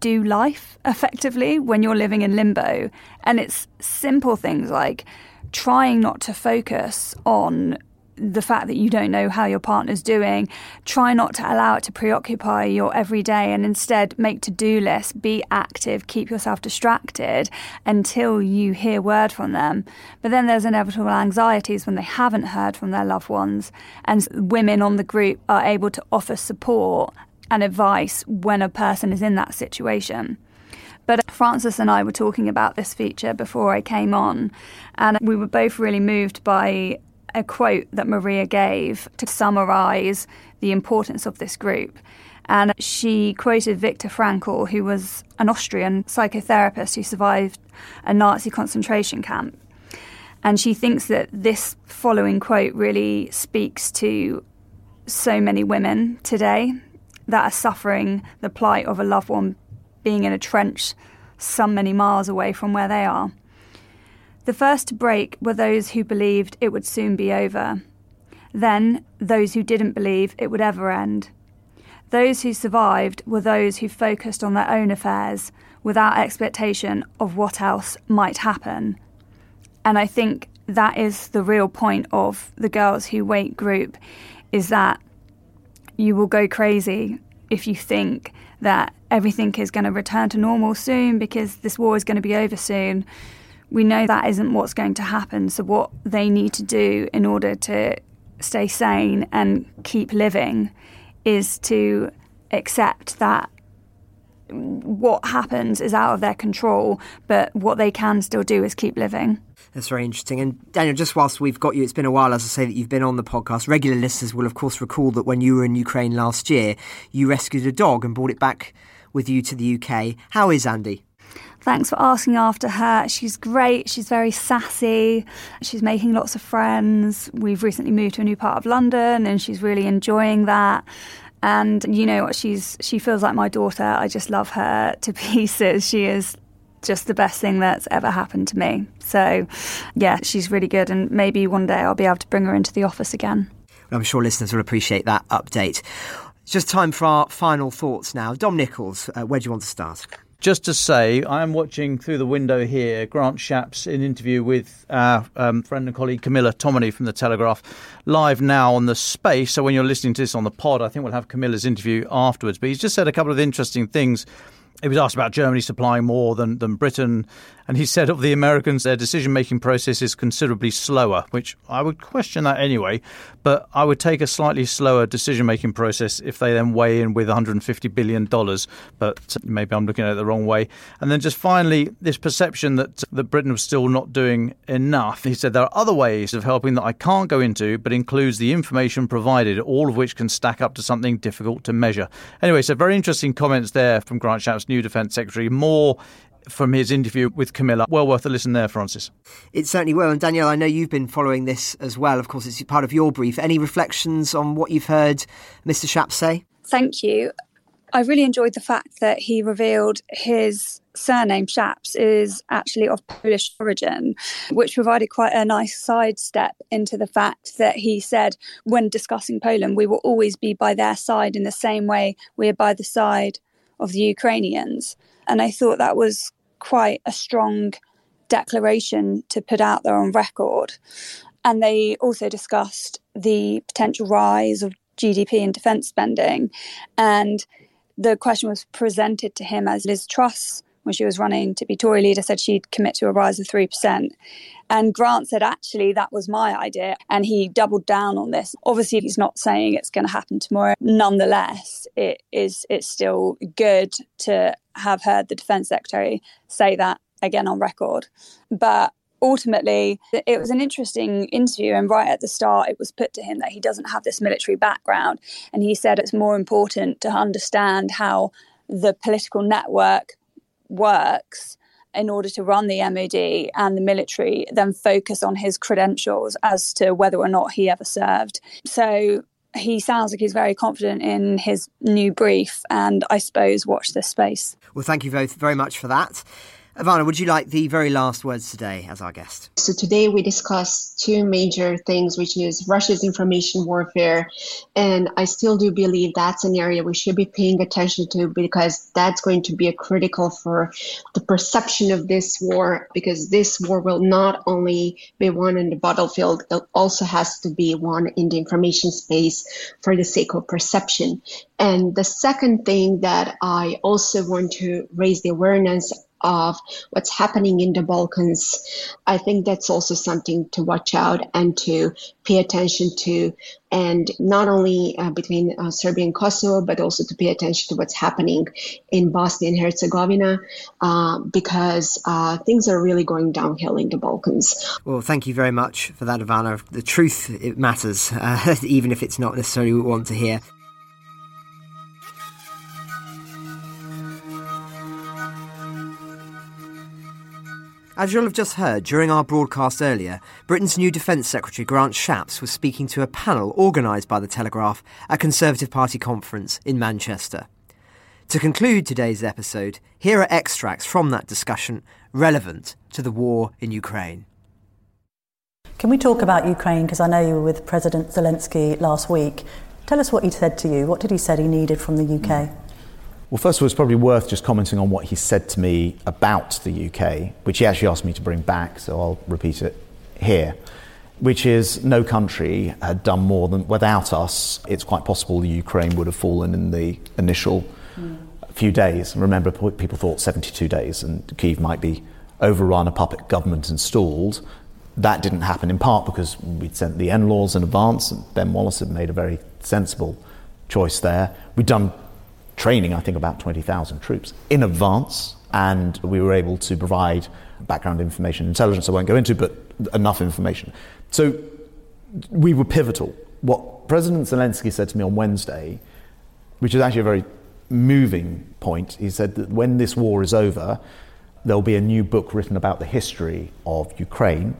do life effectively when you're living in limbo. And it's simple things like trying not to focus on the fact that you don't know how your partner's doing. Try not to allow it to preoccupy your everyday and instead make to do lists, be active, keep yourself distracted until you hear word from them. But then there's inevitable anxieties when they haven't heard from their loved ones, and women on the group are able to offer support and advice when a person is in that situation. But Francis and I were talking about this feature before I came on, and we were both really moved by a quote that Maria gave to summarize the importance of this group. And she quoted Viktor Frankl, who was an Austrian psychotherapist who survived a Nazi concentration camp. And she thinks that this following quote really speaks to so many women today that are suffering the plight of a loved one being in a trench some many miles away from where they are. The first to break were those who believed it would soon be over. Then, those who didn't believe it would ever end. Those who survived were those who focused on their own affairs without expectation of what else might happen. And I think that is the real point of the Girls Who Wait group is that you will go crazy if you think that everything is going to return to normal soon because this war is going to be over soon we know that isn't what's going to happen. So, what they need to do in order to stay sane and keep living is to accept that what happens is out of their control, but what they can still do is keep living. That's very interesting. And Danielle, just whilst we've got you, it's been a while, as I say, that you've been on the podcast. Regular listeners will, of course, recall that when you were in Ukraine last year, you rescued a dog and brought it back with you to the UK. How is Andy? Thanks for asking after her. She's great. She's very sassy. She's making lots of friends. We've recently moved to a new part of London and she's really enjoying that. And you know what? She's she feels like my daughter. I just love her to pieces. She is just the best thing that's ever happened to me. So, yeah, she's really good. And maybe one day I'll be able to bring her into the office again. I'm sure listeners will appreciate that update. It's just time for our final thoughts now. Dom Nicholls, uh, where do you want to start? Just to say, I am watching through the window here Grant Shapps in interview with our um, friend and colleague Camilla Tominey from The Telegraph live now on the space. So when you're listening to this on the pod, I think we'll have Camilla's interview afterwards. But he's just said a couple of interesting things he was asked about Germany supplying more than, than Britain, and he said of the Americans, their decision making process is considerably slower, which I would question that anyway. But I would take a slightly slower decision making process if they then weigh in with $150 billion. But maybe I'm looking at it the wrong way. And then just finally, this perception that, that Britain was still not doing enough. He said there are other ways of helping that I can't go into, but includes the information provided, all of which can stack up to something difficult to measure. Anyway, so very interesting comments there from Grant Shapps, new Defence Secretary. More from his interview with Camilla. Well worth a listen there, Francis. It certainly will. And Danielle, I know you've been following this as well. Of course, it's part of your brief. Any reflections on what you've heard Mr. Shapps say? Thank you. I really enjoyed the fact that he revealed his surname Shapps is actually of Polish origin, which provided quite a nice sidestep into the fact that he said, when discussing Poland, we will always be by their side in the same way we are by the side of the Ukrainians. And I thought that was quite a strong declaration to put out there on record. And they also discussed the potential rise of GDP and defence spending. And the question was presented to him as Liz Truss, when she was running to be Tory leader, said she'd commit to a rise of 3%. And Grant said, actually, that was my idea. And he doubled down on this. Obviously, he's not saying it's going to happen tomorrow. Nonetheless, it is it's still good to have heard the defense secretary say that again on record. But ultimately, it was an interesting interview. And right at the start, it was put to him that he doesn't have this military background. And he said it's more important to understand how the political network works in order to run the MOD and the military then focus on his credentials as to whether or not he ever served. So he sounds like he's very confident in his new brief, and I suppose watch this space. Well, thank you both very much for that. Ivana, would you like the very last words today as our guest? So today we discussed two major things, which is Russia's information warfare. And I still do believe that's an area we should be paying attention to because that's going to be a critical for the perception of this war, because this war will not only be won in the battlefield, it also has to be won in the information space for the sake of perception. And the second thing that I also want to raise the awareness of what's happening in the Balkans, I think that's also something to watch out and to pay attention to. And not only uh, between uh, Serbia and Kosovo, but also to pay attention to what's happening in Bosnia and Herzegovina, uh, because uh, things are really going downhill in the Balkans. Well, thank you very much for that, Ivana. The truth, it matters, even if it's not necessarily what we want to hear. As you'll have just heard during our broadcast earlier, Britain's new Defence Secretary Grant Shapps was speaking to a panel organised by The Telegraph at Conservative Party conference in Manchester. To conclude today's episode, here are extracts from that discussion relevant to the war in Ukraine. Can we talk about Ukraine? Because I know you were with President Zelensky last week. Tell us what he said to you. What did he say he needed from the UK? Well, first of all, it's probably worth just commenting on what he said to me about the UK, which he actually asked me to bring back, so I'll repeat it here. Which is no country had done more than without us. It's quite possible the Ukraine would have fallen in the initial mm. few days. remember, people thought 72 days, and Kiev might be overrun, a puppet government installed. That didn't happen in part because we'd sent the NLAWs in advance, and Ben Wallace had made a very sensible choice there. We'd done training, I think, about 20,000 troops in advance, and we were able to provide background information, intelligence I won't go into, but enough information. So we were pivotal. What President Zelensky said to me on Wednesday, which is actually a very moving point, he said that when this war is over, there'll be a new book written about the history of Ukraine.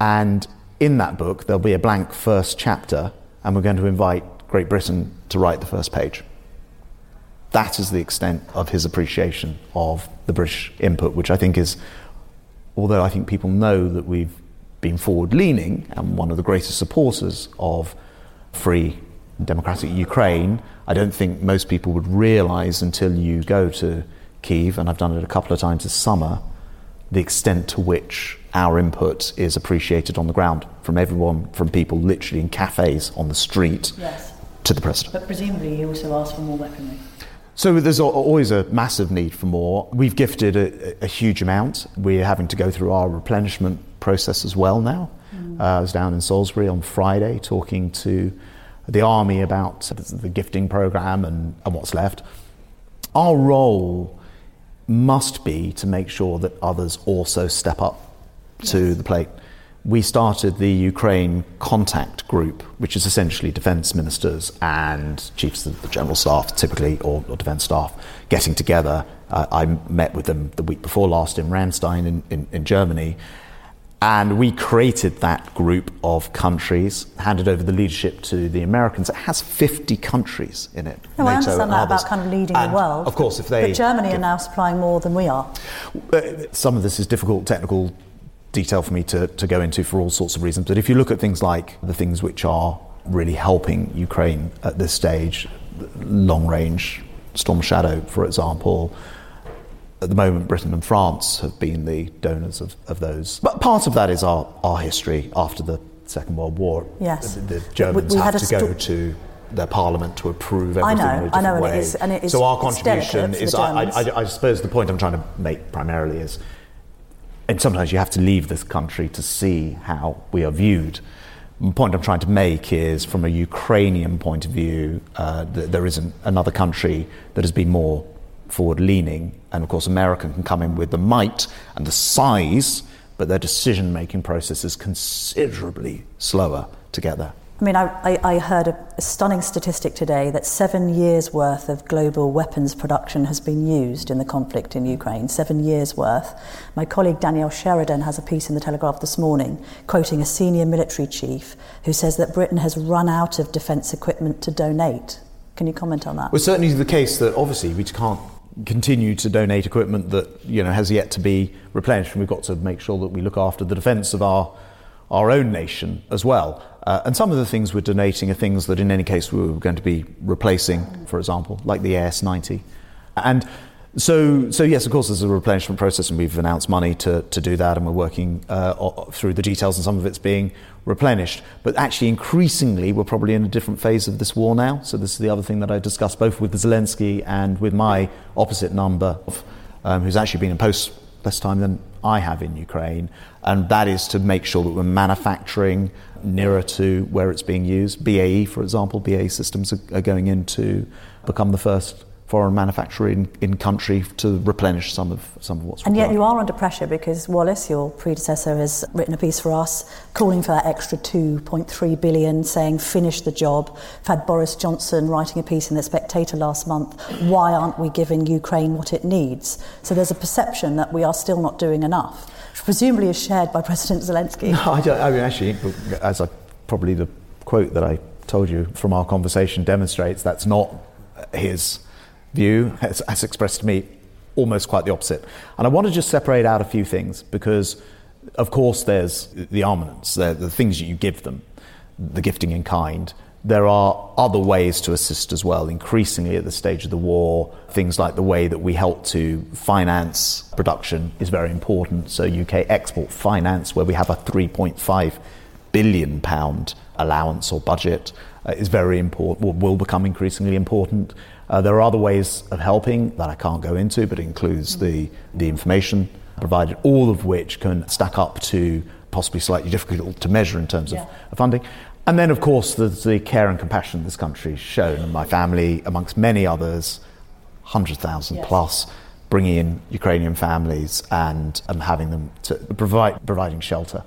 And in that book, there'll be a blank first chapter, and we're going to invite Great Britain to write the first page. That is the extent of his appreciation of the British input, which I think is, although I think people know that we've been forward leaning and one of the greatest supporters of free democratic Ukraine, I don't think most people would realize until you go to Kiev, and I've done it a couple of times this summer, the extent to which our input is appreciated on the ground from everyone, from people literally in cafes on the street Yes. to the president. But presumably he also asked for more weaponry. So there's al- always a massive need for more. We've gifted a, a huge amount. We're having to go through our replenishment process as well now. Uh, I was down in Salisbury on Friday talking to the army about the gifting program and, and what's left. Our role must be to make sure that others also step up to the plate. We started the Ukraine contact group, which is essentially defence ministers and chiefs of the general staff, typically, or, or defence staff, getting together. Uh, I met with them the week before last in Ramstein in, in, in Germany. And we created that group of countries, handed over the leadership to the Americans. It has 50 countries in it. No, I understand and that others. about kind of leading And the world. Of course, if they. But Germany are now supplying more than we are. Uh, some of this is difficult technical detail for me to, to go into for all sorts of reasons. But if you look at things like the things which are really helping Ukraine at this stage, long range Storm Shadow, for example, at the moment, Britain and France have been the donors of, of those. But part of that is our, our history after the Second World War. Yes. The, the Germans We- we have had to a go to their parliament to approve everything I know, I know, and it is- and it is- so our contribution is, I, I, I suppose the point I'm trying to make primarily is, and sometimes you have to leave this country to see how we are viewed. The point I'm trying to make is, from a Ukrainian point of view, uh, th- there isn't another country that has been more forward leaning. And of course, America can come in with the might and the size, but their decision making process is considerably slower to get there. I mean, I, I, I heard a, stunning statistic today that seven years' worth of global weapons production has been used in the conflict in Ukraine. Seven years' worth. My colleague Danielle Sheridan has a piece in the Telegraph this morning quoting a senior military chief who says that Britain has run out of defence equipment to donate. Can you comment on that? Well, certainly the case that obviously we can't continue to donate equipment that you know has yet to be replenished, and we've got to make sure that we look after the defence of our our own nation as well. Uh, and some of the things we're donating are things that, in any case, we were going to be replacing, for example, like the AS90. And so, so yes, of course, there's a replenishment process, and we've announced money to, to do that, and we're working uh, through the details, and some of it's being replenished. But actually, increasingly, we're probably in a different phase of this war now. So this is the other thing that I discussed both with Zelensky and with my opposite number, um, who's actually been in post less time than I have in Ukraine, and that is to make sure that we're manufacturing nearer to where it's being used. BAE, for example, BAE Systems are, are going in to become the first foreign manufacturer in, in country to replenish some of some of what's And required. yet you are under pressure because Wallace, your predecessor, has written a piece for us calling for that extra 2.3 billion, saying finish the job. I've had Boris Johnson writing a piece in the Spectator last month. Why aren't we giving Ukraine what it needs? So there's a perception that we are still not doing enough, which presumably is shared by President Zelensky. No, I, don't, I mean, actually, as I probably the quote that I told you from our conversation demonstrates, that's not his view, as, as expressed to me, almost quite the opposite. And I want to just separate out a few things because, of course, there's the armaments, the, the things that you give them, the gifting in kind. There are other ways to assist as well. Increasingly at the stage of the war, things like the way that we help to finance production is very important. So, UK export finance, where we have a 3.5 billion pound allowance or budget, uh, is very important, will become increasingly important. Uh, there are other ways of helping that I can't go into, but it includes the, the information provided, all of which can stack up to possibly slightly difficult to measure in terms of, of funding. And then, of course, there's the care and compassion this country's shown, and my family, amongst many others, 100,000 Yes. plus, bringing in Ukrainian families and, and having them to provide providing shelter,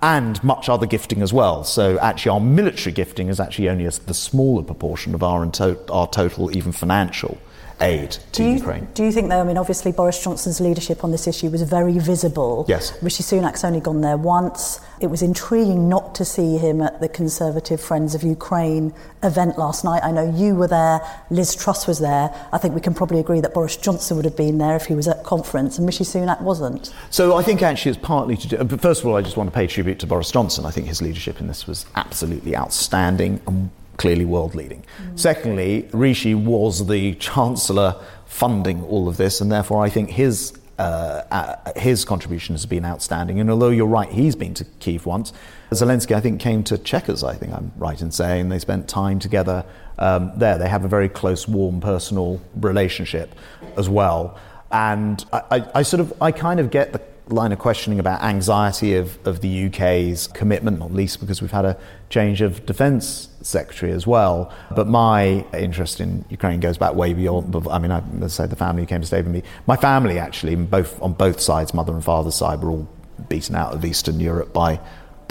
and much other gifting as well. So actually, our military gifting is actually only a, the smaller proportion of our, to- our total, even financial aid to do you, Ukraine. Do you think, though, I mean, obviously Boris Johnson's leadership on this issue was very visible. Yes. Rishi Sunak's only gone there once. It was intriguing not to see him at the Conservative Friends of Ukraine event last night. I know you were there, Liz Truss was there. I think we can probably agree that Boris Johnson would have been there if he was at conference, and Rishi Sunak wasn't. So I think actually it's partly to do. First of all, I just want to pay tribute to Boris Johnson. I think his leadership in this was absolutely outstanding and clearly world leading. Mm. Secondly, Rishi was the chancellor funding all of this, and therefore I think his uh, uh, his contribution has been outstanding. And although you're right, he's been to Kiev once. Zelensky, I think, came to Chequers. I think I'm right in saying they spent time together um, there. They have a very close, warm, personal relationship as well. And I, I, I sort of, I kind of get the line of questioning about anxiety of, of the UK's commitment, not least because we've had a change of defence secretary as well. But my interest in Ukraine goes back way beyond. I mean, I, as I said, the family who came to stay with me. My family, actually, both on both sides, mother and father's side, were all beaten out of Eastern Europe by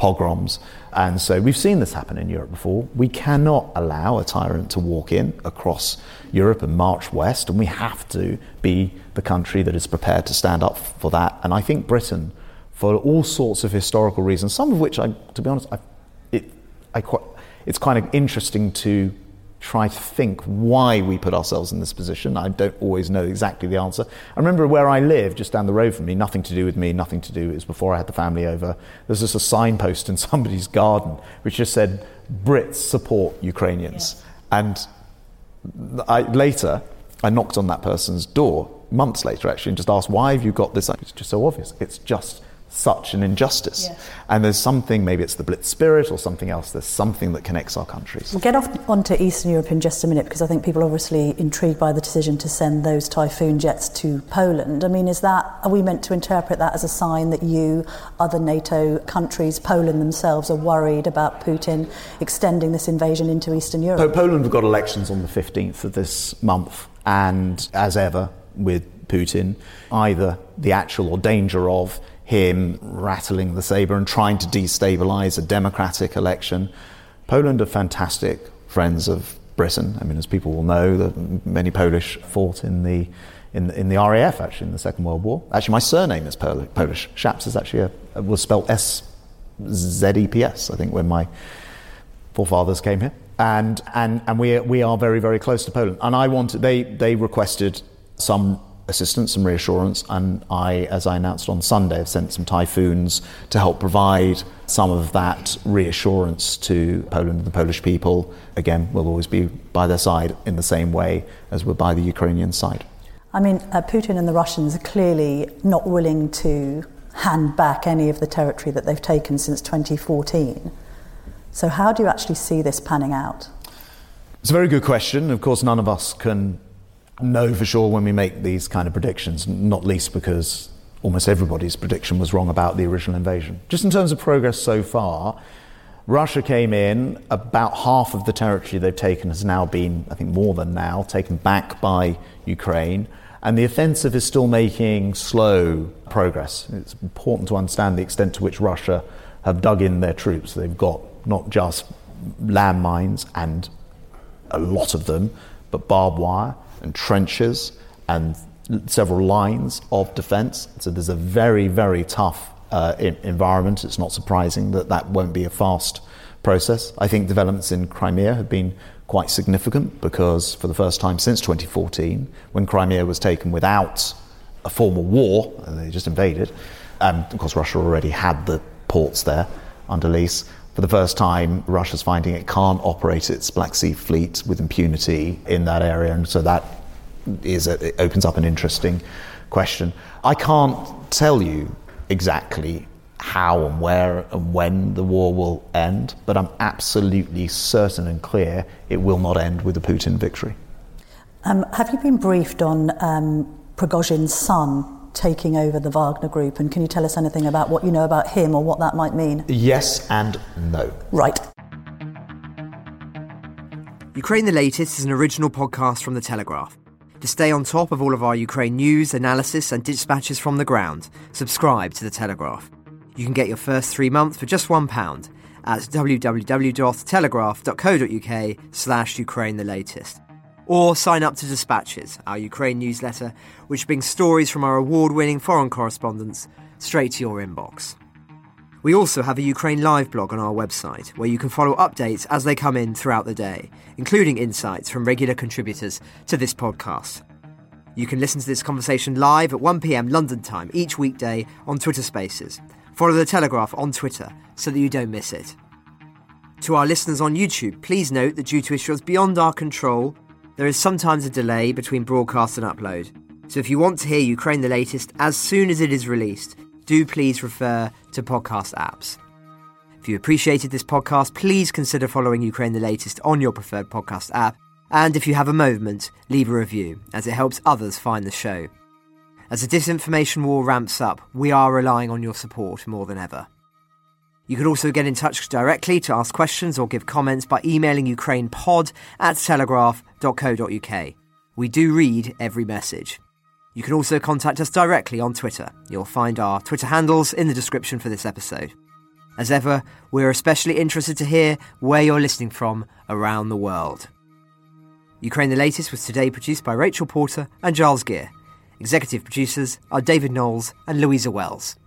pogroms. And so we've seen this happen in Europe before. We cannot allow a tyrant to walk in across Europe and march west, and we have to be the country that is prepared to stand up for that. And I think Britain, for all sorts of historical reasons, some of which, I, to be honest, I, it, I quite, it's kind of interesting to try to think why we put ourselves in this position. I don't always know exactly the answer. I remember where I live, just down the road from me, nothing to do with me, nothing to do, it was before I had the family over. There's just a signpost in somebody's garden which just said, Brits support Ukrainians. Yeah. And I, later, I knocked on that person's door, months later actually, and just asked, why have you got this? It's just so obvious. It's just such an injustice. Yes. And there's something, maybe it's the Blitz spirit or something else, there's something that connects our countries. We'll get off onto Eastern Europe in just a minute because I think people are obviously intrigued by the decision to send those Typhoon jets to Poland. I mean, is that, are we meant to interpret that as a sign that you, other NATO countries, Poland themselves, are worried about Putin extending this invasion into Eastern Europe? Poland have got elections on the 15th of this month, and as ever with Putin, either the actual or danger of him rattling the saber and trying to destabilize a democratic election. Poland are fantastic friends of Britain. I mean, as people will know, many Polish fought in the in, in the RAF actually in the Second World War. Actually, my surname is Polish. Shapps is actually a, was spelled S Z E P S. I think when my forefathers came here, and and and we we are very very close to Poland. And I wanted they they requested some assistance and reassurance. And I, as I announced on Sunday, have sent some typhoons to help provide some of that reassurance to Poland and the Polish people. Again, we'll always be by their side in the same way as we're by the Ukrainian side. I mean, uh, Putin and the Russians are clearly not willing to hand back any of the territory that they've taken since 2014. So, how do you actually see this panning out? It's a very good question. Of course, none of us can know for sure when we make these kind of predictions, not least because almost everybody's prediction was wrong about the original invasion. Just in terms of progress so far, Russia came in, about half of the territory they've taken has now been, I think more than now, taken back by Ukraine. And the offensive is still making slow progress. It's important to understand the extent to which Russia have dug in their troops. They've got not just landmines and a lot of them, but barbed wire and trenches and several lines of defence. So there's a very, very tough uh, environment. It's not surprising that that won't be a fast process. I think developments in Crimea have been quite significant because for the first time since 2014, when Crimea was taken without a formal war, and they just invaded, um, of course, Russia already had the ports there under lease. For the first time, Russia's finding it can't operate its Black Sea fleet with impunity in that area, and so that is a, it opens up an interesting question. I can't tell you exactly how and where and when the war will end, but I'm absolutely certain and clear it will not end with a Putin victory. Um, have you been briefed on um, Prigozhin's son taking over the Wagner Group. And can you tell us anything about what you know about him or what that might mean? Yes and no. Right. Ukraine the Latest is an original podcast from The Telegraph. To stay on top of all of our Ukraine news, analysis, and dispatches from the ground, subscribe to The Telegraph. You can get your first three months for just £1 at www.telegraph.co.uk slash Ukraine the Latest. Or sign up to Dispatches, our Ukraine newsletter, which brings stories from our award winning foreign correspondents straight to your inbox. We also have a Ukraine Live blog on our website where you can follow updates as they come in throughout the day, including insights from regular contributors to this podcast. You can listen to this conversation live at 1pm London time each weekday on Twitter Spaces. Follow The Telegraph on Twitter so that you don't miss it. To our listeners on YouTube, please note that due to issues beyond our control, there is sometimes a delay between broadcast and upload. So if you want to hear Ukraine the latest as soon as it is released, do please refer to podcast apps. If you appreciated this podcast, please consider following Ukraine the latest on your preferred podcast app. And if you have a moment, leave a review, as it helps others find the show. As the disinformation war ramps up, we are relying on your support more than ever. You can also get in touch directly to ask questions or give comments by emailing ukrainepod at telegraph.co.uk. We do read every message. You can also contact us directly on Twitter. You'll find our Twitter handles in the description for this episode. As ever, we're especially interested to hear where you're listening from around the world. Ukraine the Latest was today produced by Rachel Porter and Giles Gear. Executive producers are David Knowles and Louisa Wells.